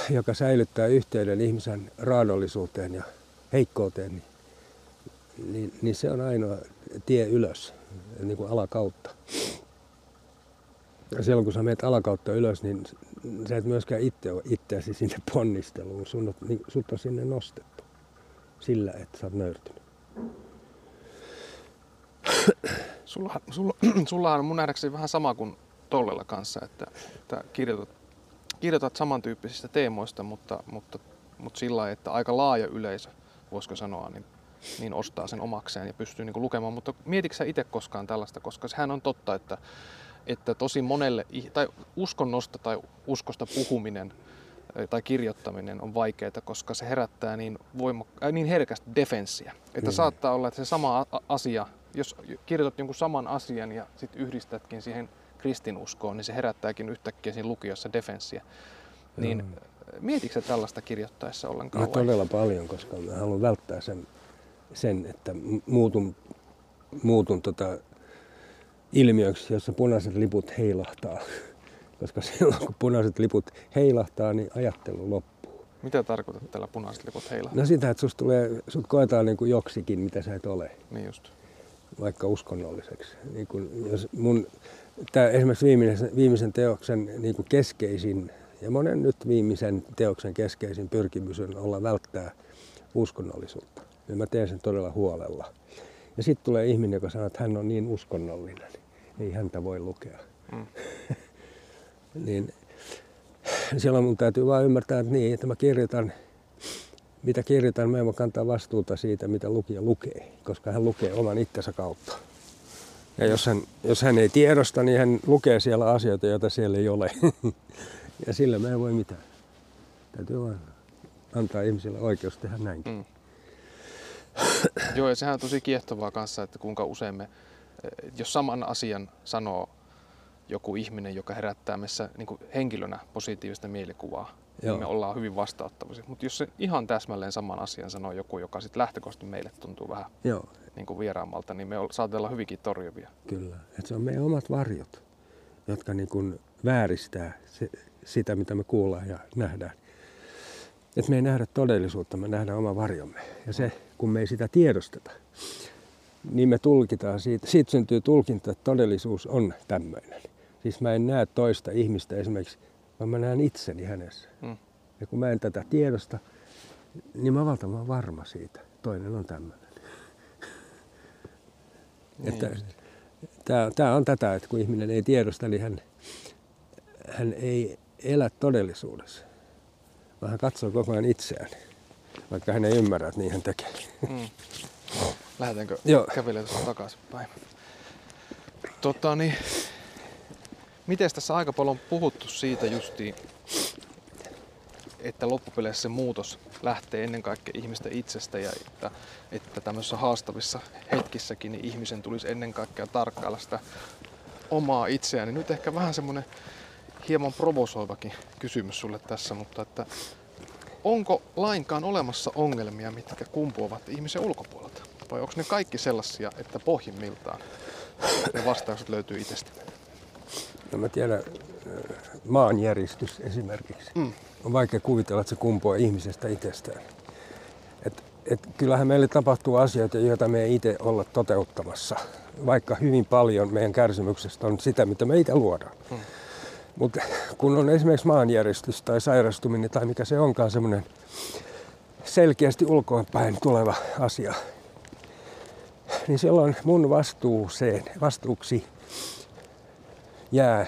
joka säilyttää yhteyden ihmisen raadollisuuteen ja heikkouteen, niin, niin, niin se on ainoa tie ylös, niin kuin alakautta. Ja silloin kun sä menet alakautta ylös, niin sä et myöskään itse ole itseäsi sinne ponnisteluun. Sun, niin, sut on sinne nostettu sillä, että sä oot nöyrtynyt.
Sulla, (clears throat) sulla, sulla on mun nähdäkseni vähän sama kuin Tollella kanssa, että, että kirjoitat, kirjoitat samantyyppisistä teemoista, mutta, mutta, mutta sillä lailla, että aika laaja yleisö, voisiko sanoa, niin, niin ostaa sen omakseen ja pystyy niin lukemaan. Mutta mietitkö sä itse koskaan tällaista, koska sehän on totta, että, että tosi monelle, tai uskonnosta tai uskosta puhuminen tai kirjoittaminen on vaikeaa, koska se herättää niin, voimak- äh, niin herkästi defenssiä. Että mm. saattaa olla, että se sama asia jos kirjoitat jonkun saman asian ja sitten yhdistätkin siihen kristinuskoon, niin se herättääkin yhtäkkiä siinä lukijossa defenssiä. Niin mm. mietitkö tällaista kirjoittaessa ollenkaan?
Mä todella paljon, koska mä haluan välttää sen, sen että muutun, muutun tota ilmiöksi, jossa punaiset liput heilahtaa. (laughs) Koska silloin kun punaiset liput heilahtaa, niin ajattelu loppuu.
Mitä tarkoitat tällä punaiset liput heilahtaa?
No sitä, että sust, tulee, sut koetaan niin kuin joksikin, mitä sä et ole.
Niin just.
Vaikka uskonnolliseksi. Niin kuin, jos mun, tää esimerkiksi viimeisen, viimeisen teoksen niin kuin keskeisin ja monen nyt viimeisen teoksen keskeisin pyrkimys on olla välttää uskonnollisuutta. Ja mä teen sen todella huolella. Ja sitten tulee ihminen, joka sanoo, että hän on niin uskonnollinen. Ei häntä voi lukea. Mm. (laughs) niin silloin mun täytyy vaan ymmärtää, että niin, että mä kirjoitan, mitä kirjoitan, mä en voi kantaa vastuuta siitä, mitä lukija lukee, koska hän lukee oman itsensä kautta. Ja jos hän, jos hän ei tiedosta, niin hän lukee siellä asioita, joita siellä ei ole. (laughs) ja sillä mä en voi mitään. Täytyy vaan antaa ihmisille oikeus tehdä näinkin. Mm. (clears throat)
Joo, ja sehän on tosi kiehtovaa kanssa, että kuinka usein me, eh, jos saman asian sanoo joku ihminen, joka herättää meissä niin henkilönä positiivista mielikuvaa, Joo. niin me ollaan hyvin vastauttavisia. Mutta jos se ihan täsmälleen saman asian sanoo joku, joka sitten lähtökohtaisesti meille tuntuu vähän Joo. Niin kuin vieraammalta, niin me saatetaan olla hyvinkin torjuvia.
Kyllä, että se on meidän omat varjot, jotka niin kuin vääristää se, sitä, mitä me kuullaan ja nähdään. Että me ei nähdä todellisuutta, me nähdään oma varjomme. Ja se, kun me ei sitä tiedosteta, niin me tulkitaan siitä. Siitä syntyy tulkinta, että todellisuus on tämmöinen. Siis mä en näe toista ihmistä esimerkiksi, vaan mä näen itseni hänessä. Mm. Ja kun mä en tätä tiedosta, niin mä valtavan varma siitä. Toinen on tämmöinen. Niin että, tämä on tätä, että kun ihminen ei tiedosta, niin hän, hän ei elä todellisuudessa, vaan hän katsoo koko ajan itseään, vaikka hän ei ymmärrä, että niin hän tekee. Mm.
Lähdetäänkö Joo. kävelemään takaisinpäin? Tota, niin, miten tässä aika paljon on puhuttu siitä justiin, että loppupeleissä se muutos lähtee ennen kaikkea ihmistä itsestä ja että, että tämmöisissä haastavissa hetkissäkin niin ihmisen tulisi ennen kaikkea tarkkailla sitä omaa itseään. Niin nyt ehkä vähän semmoinen hieman provosoivakin kysymys sulle tässä, mutta että onko lainkaan olemassa ongelmia, mitkä kumpuavat ihmisen ulkopuolelta? Vai onko ne kaikki sellaisia, että pohjimmiltaan ne vastaukset löytyy itsestä?
No mä tiedän, äh, maanjäristys esimerkiksi. Mm. On vaikea kuvitella, että se kumpuaa ihmisestä itsestään. Et, et kyllähän meille tapahtuu asioita, joita me ei itse olla toteuttamassa. Vaikka hyvin paljon meidän kärsimyksestä on sitä, mitä me itse luodaan. Mm. Mutta kun on esimerkiksi maanjäristys tai sairastuminen tai mikä se onkaan semmoinen selkeästi ulkoinpäin tuleva asia, niin silloin mun vastuuseen, vastuuksi jää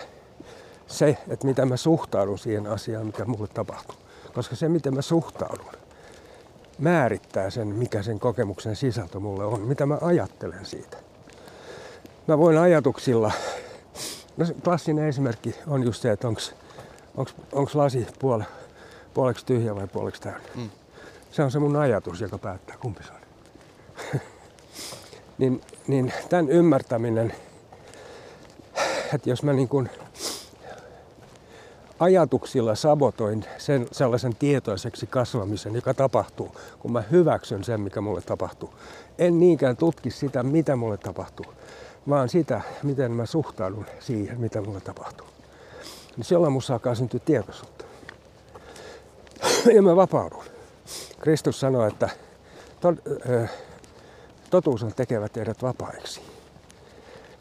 se, että mitä mä suhtaudun siihen asiaan, mikä mulle tapahtuu. Koska se, miten mä suhtaudun, määrittää sen, mikä sen kokemuksen sisältö mulle on, mitä mä ajattelen siitä. Mä voin ajatuksilla, no klassinen esimerkki on just se, että onko lasi puole, puoleksi tyhjä vai puoleksi täynnä. Mm. Se on se mun ajatus, joka päättää kumpi se on. (laughs) niin, niin tämän ymmärtäminen, että jos mä niin kuin ajatuksilla sabotoin sen sellaisen tietoiseksi kasvamisen, joka tapahtuu, kun mä hyväksyn sen, mikä mulle tapahtuu. En niinkään tutki sitä, mitä mulle tapahtuu, vaan sitä, miten mä suhtaudun siihen, mitä mulle tapahtuu. Niin silloin musta alkaa syntyä tietoisuutta. Ja mä vapaudun. Kristus sanoi, että totuus on tekevä teidät vapaiksi.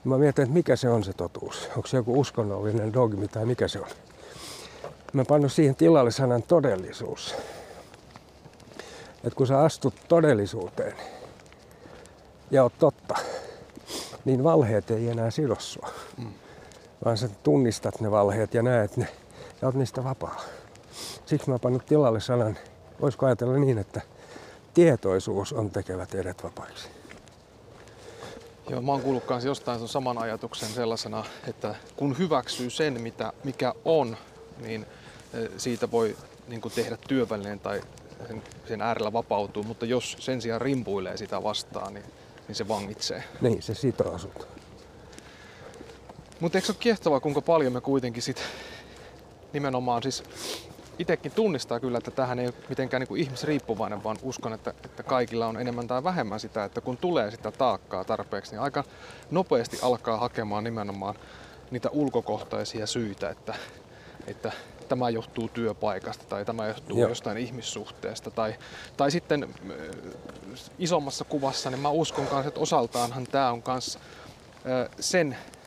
Mä mietin, että mikä se on se totuus. Onko se joku uskonnollinen dogmi tai mikä se on. Mä pannut siihen tilalle sanan todellisuus. Että kun sä astut todellisuuteen ja oot totta, niin valheet ei enää sido sua. Mm. Vaan sä tunnistat ne valheet ja näet ne ja oot niistä vapaa. Siksi mä pannut tilalle sanan, voisiko ajatella niin, että tietoisuus on tekevä teidät vapaiksi.
Joo, mä oon kuullut kanssa jostain sen saman ajatuksen sellaisena, että kun hyväksyy sen, mitä, mikä on, niin e, siitä voi niin tehdä työvälineen tai sen, sen äärellä vapautuu, mutta jos sen sijaan rimpuilee sitä vastaan, niin niin se vangitsee.
Niin, se sitoo sut.
Mutta eikö se ole kiehtovaa, kuinka paljon me kuitenkin sit nimenomaan siis itsekin tunnistaa kyllä, että tähän ei ole mitenkään niin kuin ihmisriippuvainen, vaan uskon, että, että kaikilla on enemmän tai vähemmän sitä, että kun tulee sitä taakkaa tarpeeksi, niin aika nopeasti alkaa hakemaan nimenomaan niitä ulkokohtaisia syitä, että, että tämä johtuu työpaikasta tai tämä johtuu
Joo.
jostain ihmissuhteesta. Tai, tai sitten äh, isommassa kuvassa, niin mä uskon kanssa, että osaltaanhan tämä on myös sen äh,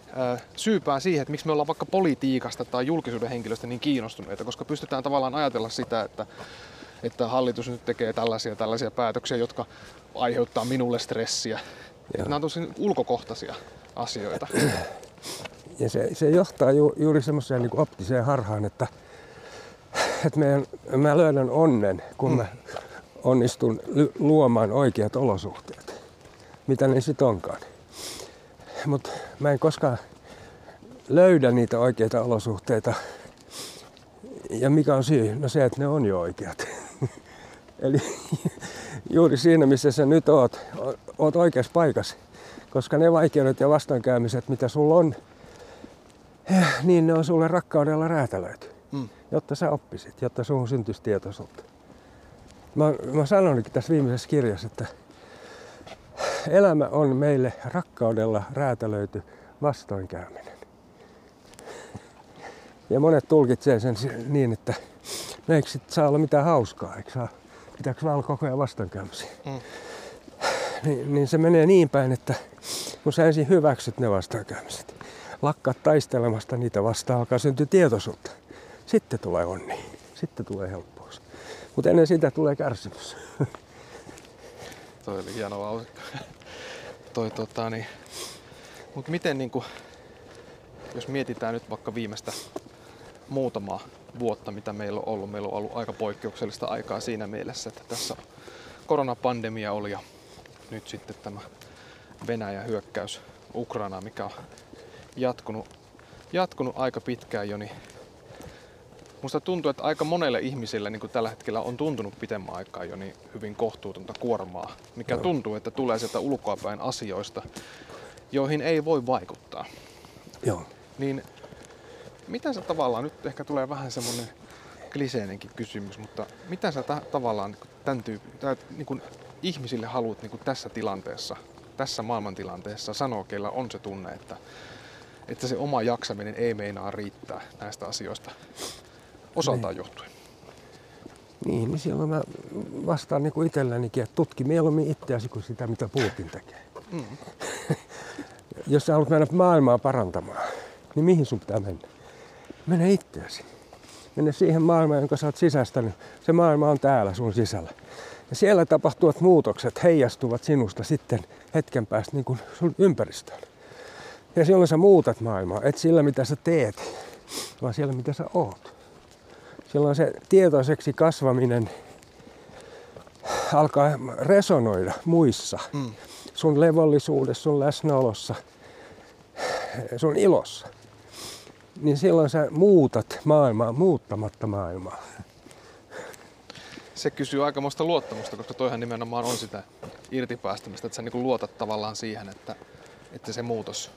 syypää siihen, että miksi me ollaan vaikka politiikasta tai julkisuuden henkilöstä niin kiinnostuneita, koska pystytään tavallaan ajatella sitä, että, että hallitus nyt tekee tällaisia tällaisia päätöksiä, jotka aiheuttaa minulle stressiä. Että nämä on tosi ulkokohtaisia asioita. (clears throat)
Ja se, se johtaa ju, juuri semmoiseen niin optiseen harhaan, että, että meidän, mä löydän onnen, kun mä onnistun ly- luomaan oikeat olosuhteet. Mitä ne sitten onkaan. Mutta mä en koskaan löydä niitä oikeita olosuhteita. Ja mikä on syy? No se, että ne on jo oikeat. (laughs) Eli juuri siinä, missä sä nyt oot, oot oikeassa paikassa. Koska ne vaikeudet ja vastoinkäymiset, mitä sulla on, niin ne on sulle rakkaudella räätälöity,
Mm.
jotta sä oppisit, jotta suhun syntyisi tietoisuutta. Mä, mä sanoinkin tässä viimeisessä kirjassa, että elämä on meille rakkaudella räätälöity vastoinkäyminen. Ja monet tulkitsee sen niin, että no eikö sit saa olla mitään hauskaa, eikö saa, pitääkö vaan olla koko ajan vastoinkäymisiä.
Mm.
Niin, niin se menee niin päin, että kun sä ensin hyväksyt ne vastoinkäymiset, lakkaat taistelemasta niitä vastaan, alkaa syntyä tietoisuutta. Sitten tulee onni, sitten tulee helppous. Mutta ennen sitä tulee kärsimys. (laughs)
Toi oli hieno lause. Toi, tota, niin. Mut miten niinku, jos mietitään nyt vaikka viimeistä muutamaa vuotta, mitä meillä on ollut. Meillä on ollut aika poikkeuksellista aikaa siinä mielessä, että tässä koronapandemia oli ja nyt sitten tämä Venäjän hyökkäys Ukrainaan, mikä on jatkunut, jatkunut aika pitkään jo, niin Musta tuntuu, että aika monelle ihmiselle niin kuin tällä hetkellä on tuntunut pitemmän aikaa jo niin hyvin kohtuutonta kuormaa, mikä
Joo.
tuntuu, että tulee sieltä ulkoapäin asioista, joihin ei voi vaikuttaa.
Joo.
Niin mitä sä tavallaan, nyt ehkä tulee vähän semmonen kliseinenkin kysymys, mutta mitä sä ta- tavallaan tämän tyyppi, tai, niin kuin ihmisille haluat niin kuin tässä tilanteessa, tässä maailmantilanteessa sanoa, keillä on se tunne, että, että se oma jaksaminen ei meinaa riittää näistä asioista osaltaan johtuen.
Niin, niin silloin mä vastaan niin kuin itsellänikin, että tutki mieluummin itseäsi kuin sitä, mitä Putin tekee.
Mm. (laughs)
Jos sä haluat mennä maailmaa parantamaan, niin mihin sun pitää mennä? Mene itseäsi. Mene siihen maailmaan, jonka sä oot sisäistänyt. Se maailma on täällä sun sisällä. Ja siellä tapahtuvat muutokset heijastuvat sinusta sitten hetken päästä niin kuin sun ympäristöön. Ja silloin sä muutat maailmaa, et sillä mitä sä teet, vaan siellä mitä sä oot. Silloin se tietoiseksi kasvaminen alkaa resonoida muissa.
Mm.
Sun levollisuudessa, sun läsnäolossa, sun ilossa. Niin silloin sä muutat maailmaa muuttamatta maailmaa.
Se kysyy aikamoista luottamusta, koska toihan nimenomaan on sitä irtipäästämistä, että sä niin luotat tavallaan siihen, että, että se muutos,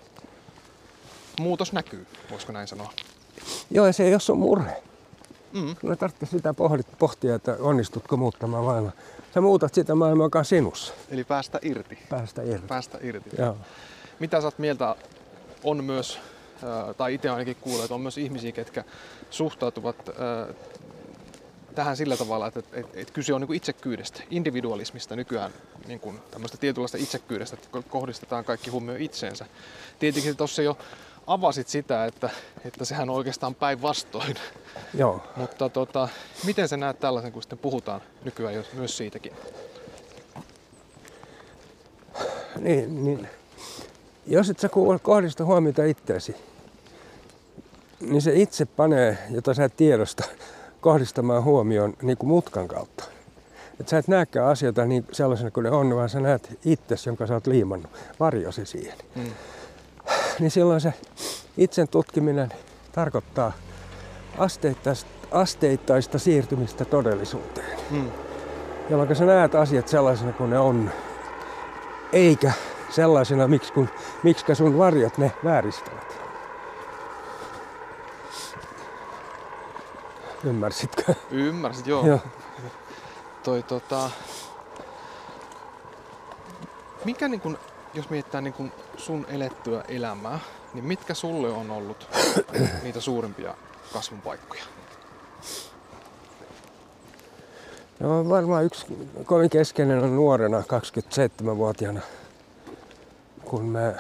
muutos näkyy, voisiko näin sanoa.
Joo, ja se ei ole sun murhe.
Mm.
Sulla ei tarvitse sitä pohdit, pohtia, että onnistutko muuttamaan maailmaa. Sä muutat sitä maailmaa, joka on sinussa.
Eli päästä irti.
Päästä irti.
Päästä irti.
Joo.
Mitä sä oot mieltä, on myös, tai itse ainakin kuulee, että on myös ihmisiä, ketkä suhtautuvat tähän sillä tavalla, että, että, että, että kyse on niin itsekyydestä, individualismista nykyään, niin kuin tämmöistä tietynlaista itsekyydestä, että ko- kohdistetaan kaikki huomio itseensä. Tietenkin tuossa jo avasit sitä, että, että sehän on oikeastaan päinvastoin,
Joo.
mutta tota, miten sä näet tällaisen, kun sitten puhutaan nykyään jo myös siitäkin?
Niin, niin. Jos et sä kohdista huomiota itseesi, niin se itse panee, jota sä et tiedosta, (laughs) kohdistamaan huomioon niin kuin mutkan kautta. Et sä et näekään asioita niin sellaisena kuin ne on, vaan sä näet itsesi, jonka sä oot liimannut, varjosi siihen.
Mm. (laughs)
Niin silloin se itsen tutkiminen tarkoittaa asteittaista, asteittaista siirtymistä todellisuuteen
Mm.
jolloin sä näet asiat sellaisena kuin ne on, eikä sellaisena, miksi, kun, miksi sun varjot ne vääristävät. Ymmärsitkö?
Ymmärsit, joo.
Joo.
Toi, tota, mikä niin kun, jos mietitään niin kun sun elettyä elämää, niin mitkä sulle on ollut (coughs) niitä suurimpia kasvun paikkoja?
No varmaan yksi kovin keskeinen on nuorena, 27-vuotiaana, kun mä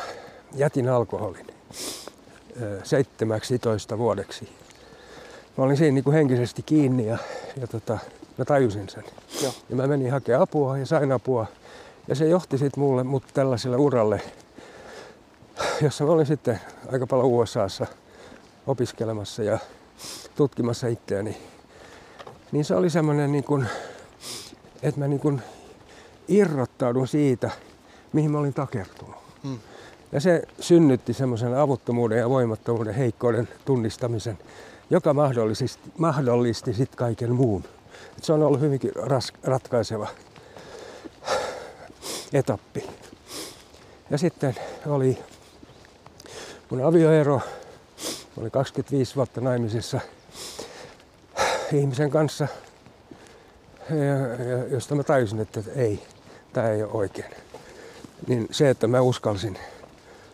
jätin alkoholin ö, 17 vuodeksi. Mä olin siinä niin kuin henkisesti kiinni ja, ja tota, mä tajusin sen.
Joo.
Ja mä menin hakemaan apua ja sain apua. Ja se johti sitten mulle mut tällaiselle uralle, jossa mä olin sitten aika paljon USAssa opiskelemassa ja tutkimassa itseäni. Niin se oli semmoinen, niin kuin, että mä niin kuin irrottaudun siitä, mihin mä olin takertunut.
Mm.
Ja se synnytti semmoisen avuttomuuden ja voimattomuuden heikkouden tunnistamisen, joka mahdollisti, mahdollisti sitten kaiken muun. Et se on ollut hyvinkin ras, ratkaiseva etappi. Ja sitten oli mun avioero. Mä olin 25 vuotta naimisissa ihmisen kanssa, josta mä tajusin, että ei, tämä ei ole oikein. Niin se, että mä uskalsin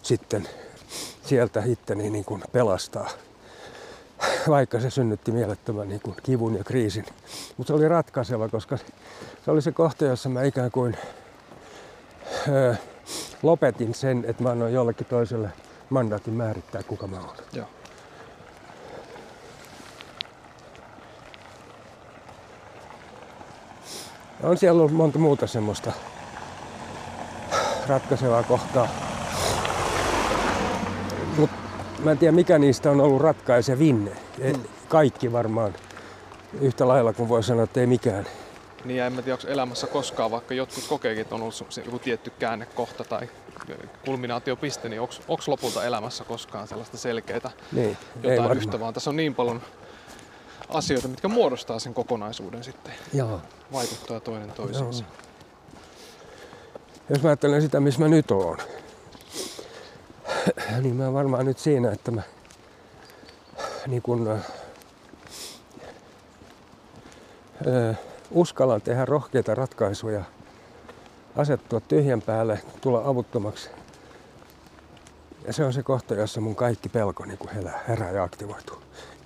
sitten sieltä itteni niin kuin pelastaa, vaikka se synnytti mielettömän niin kuin kivun ja kriisin. Mutta se oli ratkaiseva, koska se oli se kohta, jossa mä ikään kuin öö, lopetin sen, että mä annoin jollekin toiselle mandaatin määrittää, kuka mä olen.
Joo.
On siellä ollut monta muuta semmoista ratkaisevaa kohtaa. Mut mä en tiedä mikä niistä on ollut ratkaisevin. Mm. Kaikki varmaan yhtä lailla kuin voi sanoa, että ei mikään.
Niin ja en mä tiedä, onko elämässä koskaan, vaikka jotkut kokeekin, että on ollut se- joku tietty käännekohta tai kulminaatiopiste, niin onko lopulta elämässä koskaan sellaista selkeää
Niin,
jotain yhtä, vaan tässä on niin paljon asioita, mitkä muodostaa sen kokonaisuuden sitten,
Joo.
vaikuttaa toinen toisiinsa.
Jos mä ajattelen sitä, missä mä nyt oon, niin mä varmaan nyt siinä, että mä niin kun, ö, ö, uskallan tehdä rohkeita ratkaisuja, asettua tyhjän päälle, tulla avuttomaksi. Ja se on se kohta, jossa mun kaikki pelko niin herää, herää ja aktivoituu.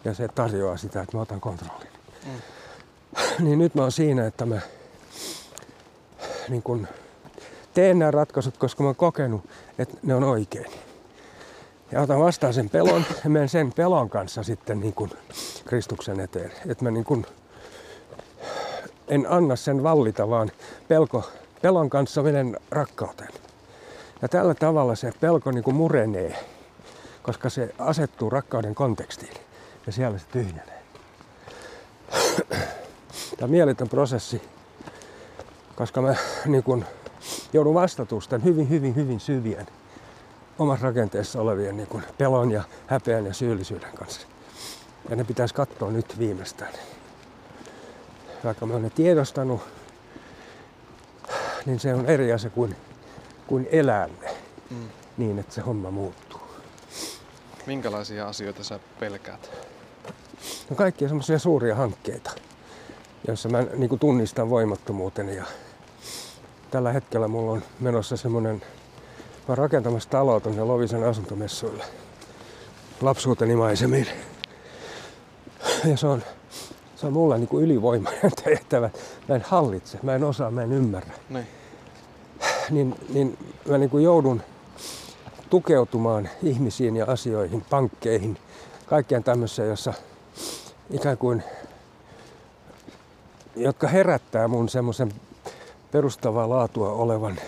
Ja se tarjoaa sitä, että mä otan kontrollin.
Mm.
Niin nyt mä oon siinä, että mä niin kun teen nämä ratkaisut, koska mä oon kokenut, että ne on oikein. Ja otan vastaan sen pelon ja menen sen pelon kanssa sitten niin kuin Kristuksen eteen. Että mä niin kuin en anna sen vallita, vaan pelko, pelon kanssa menen rakkauteen. Ja tällä tavalla se pelko niin kuin murenee, koska se asettuu rakkauden kontekstiin ja siellä se tyhjenee. Tämä mieletön prosessi, koska mä niin kuin joudun vastatusten hyvin, hyvin, hyvin syvien omassa rakenteessa olevien niin kuin pelon ja häpeän ja syyllisyyden kanssa. Ja ne pitäisi katsoa nyt viimeistään. Vaikka mä oon ne tiedostanut, niin se on eri asia kuin, kuin elää
Mm.
niin, että se homma muuttuu.
Minkälaisia asioita sä pelkäät?
No kaikkia semmoisia suuria hankkeita, joissa mä niin kuin tunnistan voimattomuuteni. Ja tällä hetkellä mulla on menossa semmoinen, mä oon rakentamassa taloa tuonne Lovisen asuntomessuille lapsuuteni maisemiin. Ja se on, se on mulla niin kuin ylivoimainen (laughs) tehtävä. Mä en hallitse, mä en osaa, mä en ymmärrä.
Niin. (sighs)
Niin, niin mä niin kuin joudun tukeutumaan ihmisiin ja asioihin, pankkeihin, kaikkeen tämmöiseen, jossa ikään kuin, jotka herättää mun semmoisen perustavaa laatua olevan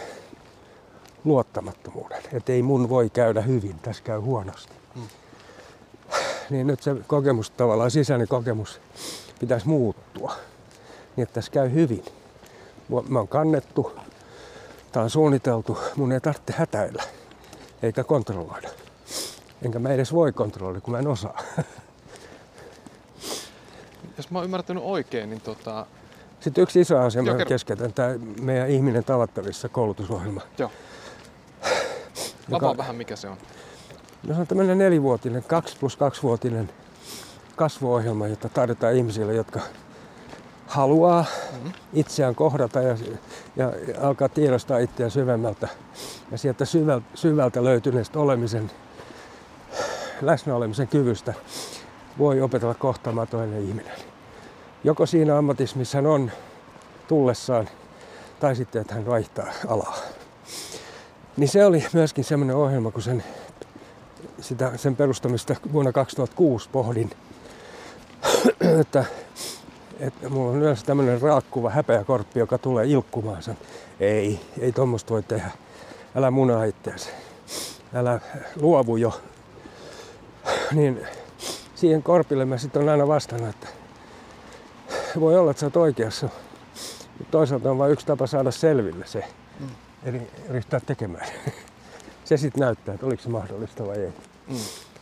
luottamattomuuden. Että ei mun voi käydä hyvin, tässä käy huonosti.
Mm.
Niin nyt se kokemus, tavallaan sisäinen kokemus, pitäisi muuttua. Niin että tässä käy hyvin. Mä oon kannettu, tää on suunniteltu, mun ei tarvitse hätäillä eikä kontrolloida. Enkä mä edes voi kontrolloida, kun mä en osaa. (laughs)
Jos mä oon ymmärtänyt oikein, niin tota,
Sitten yksi iso asia,
Joo,
mä keskeytän, tämä meidän ihminen tavattavissa koulutusohjelma.
joo. Avaa vähän mikä se on.
No se on tämmöinen nelivuotinen, 2 plus 2 vuotinen kasvuohjelma, jota tarjotaan ihmisille, jotka haluaa mm-hmm. itseään kohdata ja, ja, ja alkaa tiedostaa itseään syvemmältä. Ja sieltä syvältä, syvältä löytyneestä olemisen, läsnäolemisen kyvystä voi opetella kohtaamaan toinen ihminen. Joko siinä ammatissa, missä hän on tullessaan, tai sitten, että hän vaihtaa alaa. Niin se oli myöskin semmoinen ohjelma, kun sen, sitä, sen perustamista vuonna 2006 pohdin, (coughs) että, että mulla on yleensä tämmöinen raakkuva häpeäkorppi, joka tulee ilkkumaan sen. Ei, ei tuommoista voi tehdä. Älä munaa itseäsi. Älä luovu jo. (coughs) Niin siihen korpille mä sitten on aina vastannut, että voi olla, että sä oot oikeassa. Mutta toisaalta on vain yksi tapa saada selville se. Mm. Eli ryhtyä tekemään. (laughs) se sitten näyttää, että oliko se mahdollista vai ei. Mm.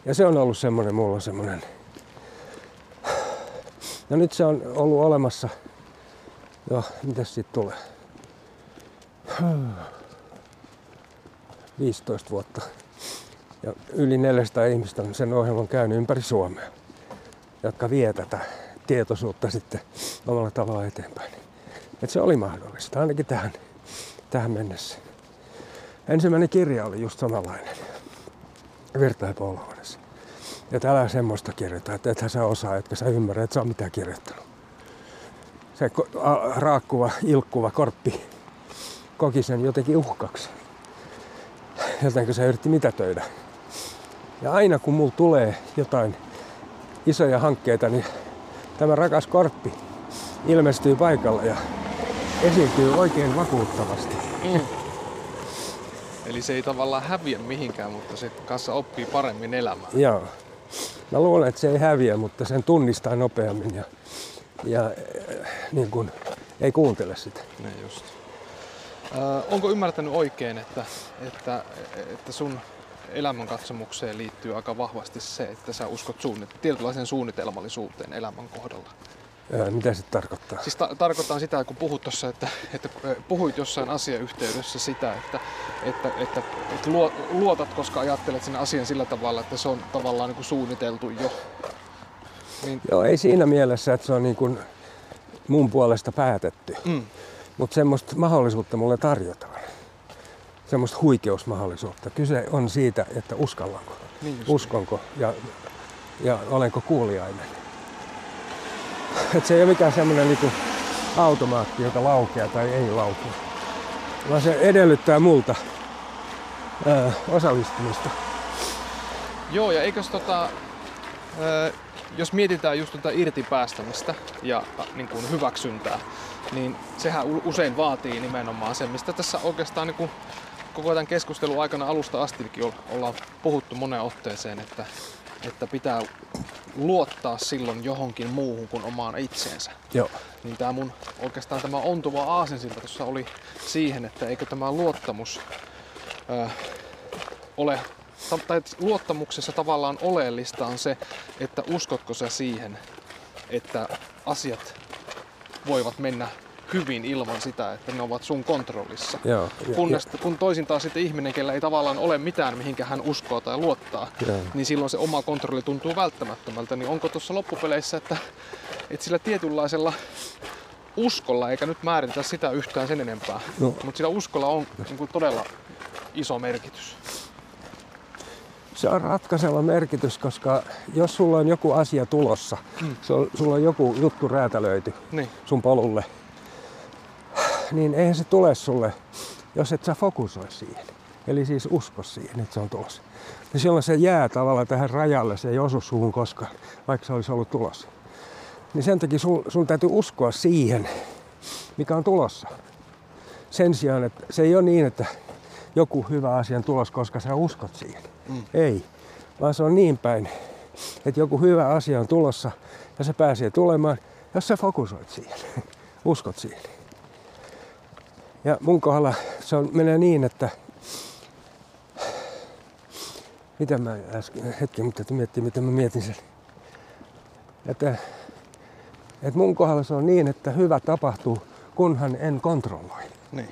Ja se on ollut semmoinen, mulla on semmoinen. Ja nyt se on ollut olemassa. Joo, mitä siitä tulee? 15 vuotta. Ja yli 400 ihmistä on sen ohjelman käynyt ympäri Suomea, jotka vie tätä tietoisuutta sitten omalla tavalla eteenpäin. Et se oli mahdollista, ainakin tähän, tähän mennessä. Ensimmäinen kirja oli just samanlainen. Virta ja Että älä semmoista kirjoita, että ethän sä osaa, etkä sä ymmärrä, että sä on mitään kirjoittanut. Se raakkuva, ilkkuva korppi koki sen jotenkin uhkaksi. Jotenkin se yritti mitätöidä. Ja aina kun mulla tulee jotain isoja hankkeita, niin tämä rakas korppi ilmestyy paikalla ja esiintyy oikein vakuuttavasti. Mm.
Eli se ei tavallaan häviä mihinkään, mutta se kanssa oppii paremmin elämään.
Joo. Mä luulen, että se ei häviä, mutta sen tunnistaa nopeammin ja, ja äh, niin kuin, ei kuuntele sitä.
Ne just. Äh, onko ymmärtänyt oikein, että, että, että sun elämänkatsomukseen liittyy aika vahvasti se, että sä uskot suunnit- tietynlaiseen suunnitelmallisuuteen elämän kohdalla?
Ää, mitä se tarkoittaa?
Siis ta- tarkoittaa sitä, kun puhut tossa, että, että puhuit jossain asiayhteydessä sitä, että, että, että, että luotat, koska ajattelet sen asian sillä tavalla, että se on tavallaan niin kuin suunniteltu jo.
Niin... Joo, ei siinä mielessä, että se on niin kuin mun puolesta päätetty. Mm. Mutta semmoista mahdollisuutta mulle tarjotaan. Semmoista huikeusmahdollisuutta. Kyse on siitä, että uskallanko, niin uskonko ja, ja olenko kuuliainen. (laughs) Et se ei ole mikään semmoinen niinku automaatti, joka laukeaa tai ei laukea. Vaan se edellyttää multa ää, osallistumista.
Joo, ja eikös tota, ää, jos mietitään just tuota irtipäästämistä ja niin kuin hyväksyntää, niin sehän usein vaatii nimenomaan sen, mistä tässä oikeastaan niin kuin koko tämän keskustelun aikana alusta astikin ollaan puhuttu moneen otteeseen, että, että pitää luottaa silloin johonkin muuhun kuin omaan itseensä.
Joo.
Niin tämä mun oikeastaan tämä ontuva aasinsilta tuossa oli siihen, että eikö tämä luottamus äh, ole, tai luottamuksessa tavallaan oleellista on se, että uskotko sä siihen, että asiat voivat mennä hyvin ilman sitä, että ne ovat sun kontrollissa.
Joo,
Kunnes, ja, kun toisin taas sitten ihminen, kellä ei tavallaan ole mitään, mihinkä hän uskoo tai luottaa, joo. niin silloin se oma kontrolli tuntuu välttämättömältä. Niin onko tuossa loppupeleissä, että, että sillä tietynlaisella uskolla, eikä nyt määritä sitä yhtään sen enempää, no. mutta sillä uskolla on niin kuin todella iso merkitys.
Se on ratkaiseva merkitys, koska jos sulla on joku asia tulossa, hmm. sulla on joku juttu räätälöity niin. sun polulle, niin eihän se tule sulle, jos et sä fokusoi siihen. Eli siis usko siihen, että se on tulossa. Niin silloin se jää tavallaan tähän rajalle, se ei osu suhun koskaan, vaikka se olisi ollut tulossa. Niin sen takia sun, sun täytyy uskoa siihen, mikä on tulossa. Sen sijaan, että se ei ole niin, että joku hyvä asia on tulos, koska sä uskot siihen. Mm. Ei. Vaan se on niin päin, että joku hyvä asia on tulossa ja se pääsee tulemaan, jos sä fokusoit siihen. (laughs) uskot siihen. Ja mun kohdalla se on, menee niin, että mitä mä äsken, hetki, mutta että miettii, miten mä mietin sen. Että, että mun kohdalla se on niin, että hyvä tapahtuu, kunhan en kontrolloi.
Niin.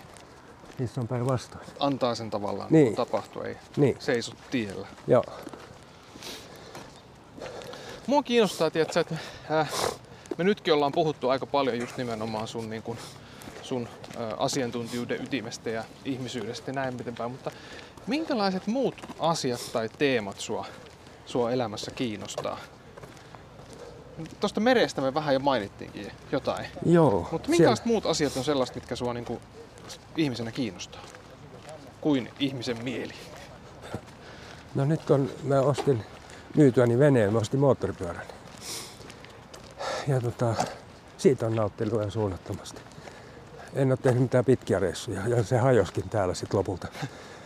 Niissä on päinvastoin.
Antaa sen tavallaan
Niin.
niin. tapahtua, ei
Niin,
seiso tiellä.
joo.
Mua kiinnostaa, tiedätkö, että äh, me nytkin ollaan puhuttu aika paljon just nimenomaan sun, niin kun, sun asiantuntijuuden ytimestä ja ihmisyydestä ja näin miten päin, mutta minkälaiset muut asiat tai teemat sua, sua elämässä kiinnostaa? Tuosta merestä me vähän jo mainittiinkin jotain,
Joo.
mutta minkälaiset muut asiat on sellaiset, mitkä sua niin kuin, ihmisenä kiinnostaa? Kuin ihmisen mieli.
No nyt kun mä ostin myytyäni veneen, mä ostin moottoripyörän. Ja tota, siitä on nauttinut ihan suunnattomasti. En ole tehnyt mitään pitkiä reissuja ja se hajoskin täällä sitten lopulta.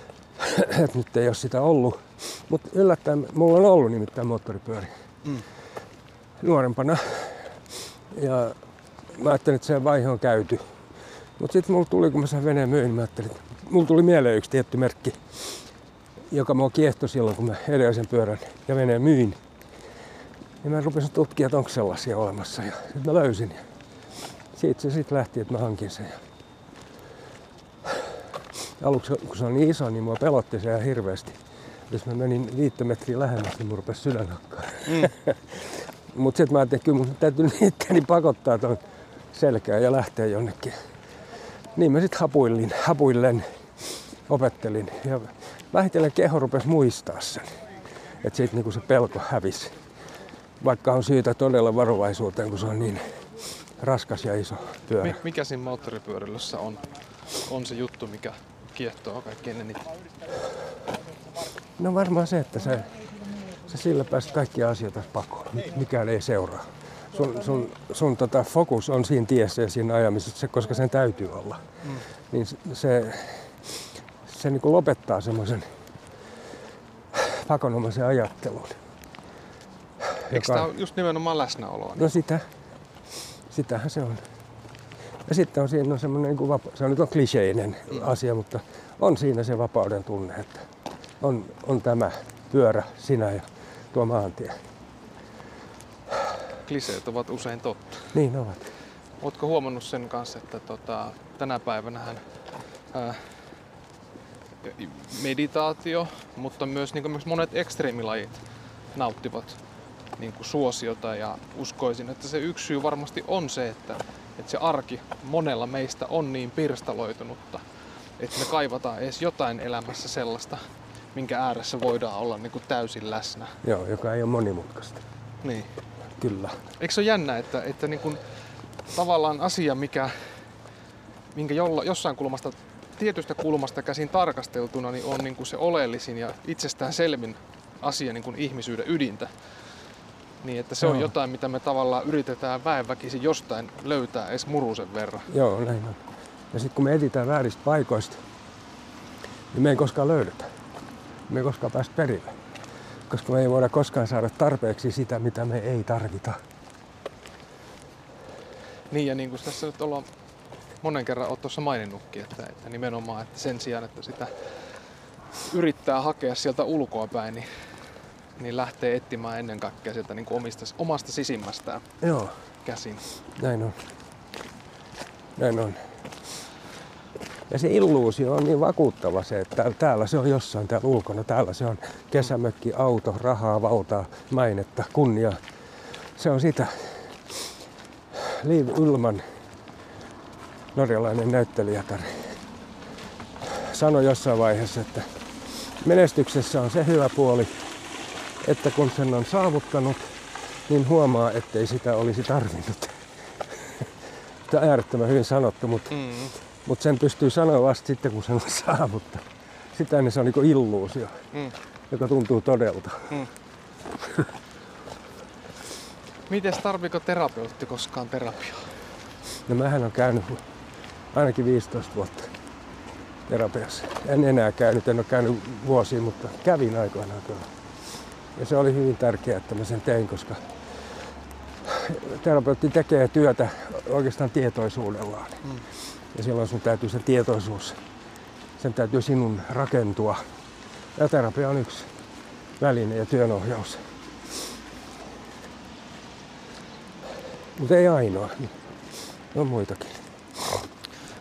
(laughs) Et nyt ei ole sitä ollut. Mutta yllättäen, mulla on ollut nimittäin moottoripyöri
Mm.
nuorempana. Ja mä ajattelin, että se vaihe on käyty. Mutta sitten mulla tuli, kun mä sen veneen myin, mä ajattelin, että mulla tuli mieleen yksi tietty merkki, joka mua kiehtoi silloin, kun mä edellisen pyörän ja veneen myin. Ja mä rupesin tutkia, että onko sellaisia olemassa. Ja sitten mä löysin. Ja siitä se sitten lähti, että mä hankin sen. Aluksi, kun se on niin iso, niin mua pelotti se ihan hirveästi. Jos mä menin viittä metriä lähemmäs, niin mun rupesi sydän hakkaa.
Mm. (laughs)
Mutta sitten mä ajattelin, että kyllä mun täytyy itteni pakottaa ton selkää ja lähteä jonnekin. Niin mä sitten hapuillin, hapuillen, opettelin. Ja vähitellen keho rupesi muistaa sen. Että siitä niinku se pelko hävisi. Vaikka on syytä todella varovaisuuteen, kun se on niin raskas ja iso pyörä.
Mi- mikä siinä moottoripyöräilyssä on, on se juttu, mikä kiehtoo kaikkein eniten?
No varmaan se, että se, se sillä pääset kaikkia asioita pakoon. Mikään ei seuraa. Sun, sun, sun tota, fokus on siinä tiessä ja siinä ajamisessa, koska sen täytyy olla.
Mm.
Niin se, se, niin kuin lopettaa semmoisen pakonomaisen ajattelun.
Eikö tämä ole just nimenomaan läsnäoloa?
No sitä, sitähän se on. Ja sitten on siinä on semmoinen, niin vapa- se on nyt on kliseinen asia, mutta on siinä se vapauden tunne, että on, on tämä pyörä, sinä ja tuo maantie.
Kliseet ovat usein totta.
Niin ovat.
Oletko huomannut sen kanssa, että tota, tänä päivänähän ää, meditaatio, mutta myös, niin myös monet ekstreemilajit nauttivat niin kuin suosiota ja uskoisin, että se yksi syy varmasti on se, että, että se arki monella meistä on niin pirstaloitunutta, että me kaivataan edes jotain elämässä sellaista, minkä ääressä voidaan olla niin kuin täysin läsnä.
Joo, joka ei ole monimutkaista.
Niin.
Kyllä.
Eikö se ole jännä, että, että niin kuin, tavallaan asia, mikä, minkä jolla, jossain kulmasta, tietystä kulmasta käsin tarkasteltuna, niin on niin kuin se oleellisin ja itsestään selvin asia niin kuin ihmisyyden ydintä. Niin, että se on
Joo.
jotain, mitä me tavallaan yritetään väenväkisin jostain löytää edes murusen verran.
Joo, näin on. Ja sitten kun me etsitään vääristä paikoista, niin me ei koskaan löydetä. Me ei koskaan päästä perille. Koska me ei voida koskaan saada tarpeeksi sitä, mitä me ei tarvita.
Niin ja niin kuin tässä nyt ollaan monen kerran oot tuossa maininnutkin, että, että nimenomaan että sen sijaan, että sitä yrittää hakea sieltä ulkoa päin, niin, niin lähtee etsimään ennen kaikkea sieltä niin kuin omista, omasta sisimmästään
Joo,
käsin.
näin on. Näin on. Ja se illuusio on niin vakuuttava se, että täällä- se on jossain täällä ulkona. Täällä se on kesämökki, auto, rahaa, valtaa, mainetta, kunnia. Se on sitä. Liv Ullman, norjalainen näyttelijätär, sanoi jossain vaiheessa, että menestyksessä on se hyvä puoli, että kun sen on saavuttanut, niin huomaa, ettei sitä olisi tarvinnut. (laughs) Tämä on äärettömän hyvin sanottu, mutta,
Mm.
mutta sen pystyy sanoa vasta sitten, kun sen on saavuttanut. Sitä ennen se on niin illuusio,
Mm.
joka tuntuu todelta.
Miten tarviiko terapeutti koskaan terapiaa?
No mähän on käynyt ainakin 15 vuotta terapiassa. En enää käynyt, en ole käynyt vuosiin, mutta kävin aikoinaan kyllä. Ja se oli hyvin tärkeää, että mä sen tein, koska terapeutti tekee työtä oikeastaan tietoisuudellaan.
Mm.
Ja silloin sun täytyy se tietoisuus, sen täytyy sinun rakentua. Ja terapia on yksi väline ja työnohjaus. Mutta ei ainoa. On muitakin.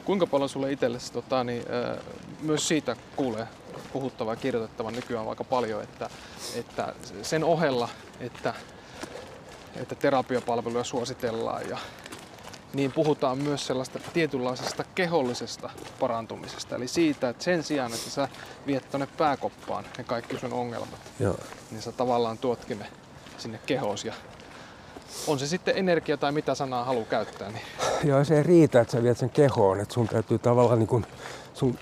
Kuinka paljon sulle itsellesi tota, niin, äh, myös siitä kuulee puhuttavaa ja kirjoitettavan nykyään aika paljon, että, että sen ohella, että, että terapiapalveluja suositellaan ja niin puhutaan myös sellaista tietynlaisesta kehollisesta parantumisesta. Eli siitä, että sen sijaan, että sä viet tuonne pääkoppaan ne kaikki sun ongelmat,
Joo.
niin sä tavallaan tuotkin ne sinne kehoos. Ja on se sitten energia tai mitä sanaa haluaa käyttää, niin
Joo, se ei riitä, että sä viet sen kehoon, että sun täytyy tavallaan niin kun, sun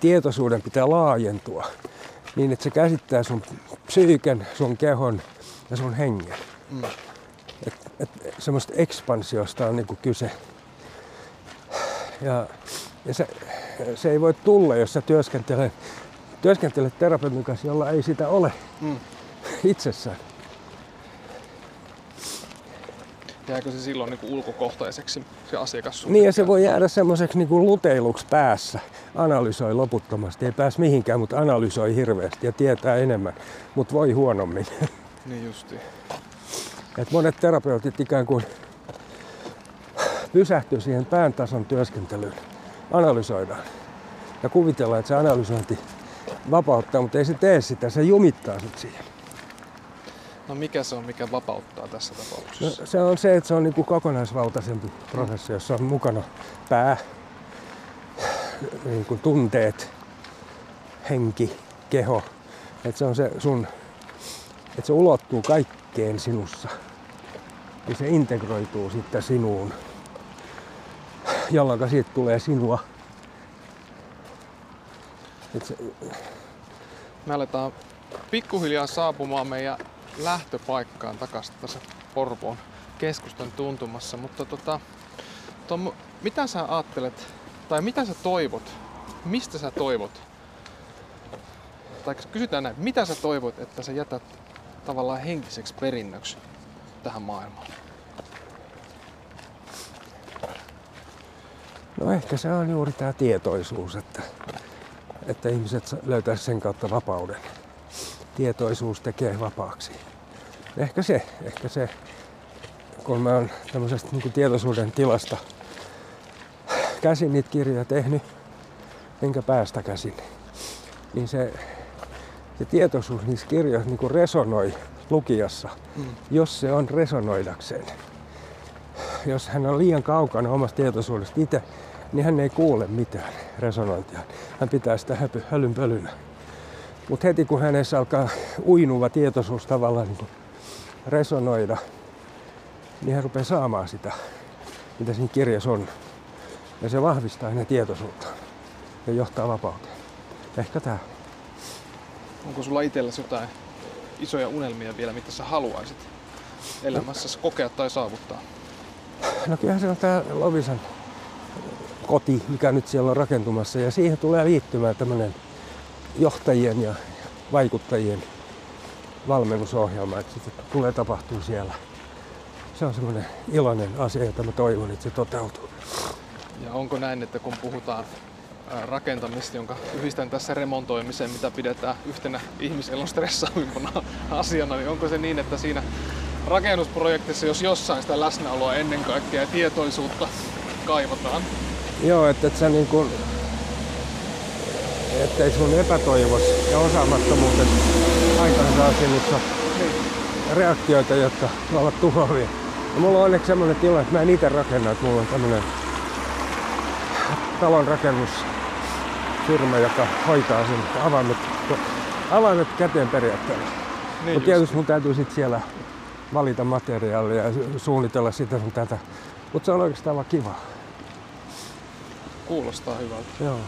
tietoisuuden pitää laajentua niin, että se käsittää sun psyyken, sun kehon ja sun hengen.
mm.
Et, et, semmoista ekspansiosta on niinku kyse. Ja, ja se, se, ei voi tulla, jos sä työskentelet, työskentelet terapeutin kanssa, jolla ei sitä ole
Mm. (laughs)
itsessään.
Jääkö se silloin niin kuin ulkokohtaiseksi se asiakas?
Niin ja se voi jäädä semmoiseksi niinku luteiluksi päässä. Analysoi loputtomasti. Ei pääs mihinkään, mutta analysoi hirveästi ja tietää enemmän. Mutta voi huonommin. (laughs)
Niin justiin.
Et monet terapeutit ikään kuin pysähtyy siihen pään tason työskentelyyn. Analysoidaan. Ja kuvitellaan, että se analysointi vapauttaa, mutta ei se tee sitä. Se jumittaa sit siihen.
No mikä se on, mikä vapauttaa tässä
No,
tapauksessa?
se on se, että se on niin kuin kokonaisvaltaisempi prosessi, jossa on mukana pää, niin kuin tunteet, henki, keho. Että se on se sun, että se ulottuu kaikkeen sinussa. Ja se integroituu sitten sinuun, jolloin siitä tulee sinua. Et se,
Me aletaan pikkuhiljaa saapumaan meidän lähtöpaikkaan takaisin tässä Porvoon keskustan tuntumassa, mutta tota, Tom, mitä sä ajattelet, tai mitä sä toivot, mistä sä toivot, tai kysytään näin, mitä sä toivot, että sä jätät tavallaan henkiseksi perinnöksi tähän maailmaan?
No ehkä se on juuri tämä tietoisuus, että, että ihmiset löytäisivät sen kautta vapauden. Tietoisuus tekee vapaaksi. Ehkä se, ehkä se, kun mä oon tämmöisestä niin tietoisuuden tilasta käsin niitä kirjoja tehnyt, enkä päästä käsin, niin se, se tietoisuus niissä kirjoissa niin resonoi lukijassa,
Mm.
jos se on resonoidakseen jos hän on liian kaukana omasta tietoisuudesta itse, niin hän ei kuule mitään resonointia. Hän pitää sitä höpy, hölynpölynä. Mutta heti kun hänessä alkaa uinuva tietoisuus tavallaan niin resonoida, niin hän rupeaa saamaan sitä, mitä siinä kirjassa on. Ja se vahvistaa hänen tietoisuutta ja johtaa vapauteen. Ehkä tämä.
Onko sulla itselläsi jotain isoja unelmia vielä, mitä sä haluaisit elämässäsi kokea tai saavuttaa?
No kyllähän se on tämä Lovisan koti, mikä nyt siellä on rakentumassa. Ja siihen tulee liittymään tämmöinen johtajien ja vaikuttajien valmennusohjelma, että sitä tulee tapahtua siellä. Se on semmoinen iloinen asia, jota mä toivon, että se toteutuu.
Ja onko näin, että kun puhutaan rakentamista, jonka yhdistän tässä remontoimiseen, mitä pidetään yhtenä ihmiselon stressaavimpana (laughs) asiana, niin onko se niin, että siinä rakennusprojektissa, jos jossain sitä läsnäoloa ennen kaikkea ja tietoisuutta kaivataan?
Joo, että et sä niin kuin, ettei sun epätoivos ja osaamattomuutet aikaan asioissa reaktioita, jotka ovat tuhoavia. Ja mulla on onneksi semmoinen tilanne, että mä en itse rakenna, että mulla on tämmöinen talon rakennusfirma, joka hoitaa sen avaimet, avaimet käteen periaatteella.
Niin
Mutta tietysti mun täytyy sitten siellä valita materiaalia ja su- suunnitella sitä sun tätä. Mutta se on oikeastaan vaan kiva.
Kuulostaa hyvältä.
Joo.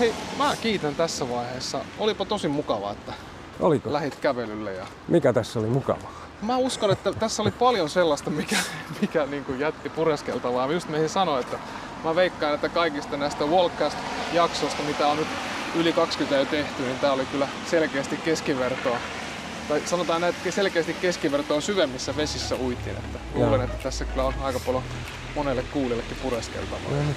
Hei, mä kiitän tässä vaiheessa. Olipa tosi mukavaa, että
Oliko?
lähit kävelylle ja
Mikä tässä oli mukava?
Mä uskon, että tässä oli paljon sellaista, mikä, mikä niin kuin jätti pureskeltavaa. Just meihin sanoi, että mä veikkaan, että kaikista näistä Wallcast-jaksoista, mitä on nyt yli 20 jo tehty, niin tää oli kyllä selkeästi keskivertoa. Tai sanotaan näin, että selkeästi keskivertoa syvemmissä vesissä uitiin. Että luulen, että tässä kyllä on aika paljon monelle kuulijallekin pureskeltavaa.
No niin.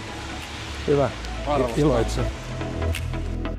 Hyvä.
Arvostan.
Iloitsen. よし。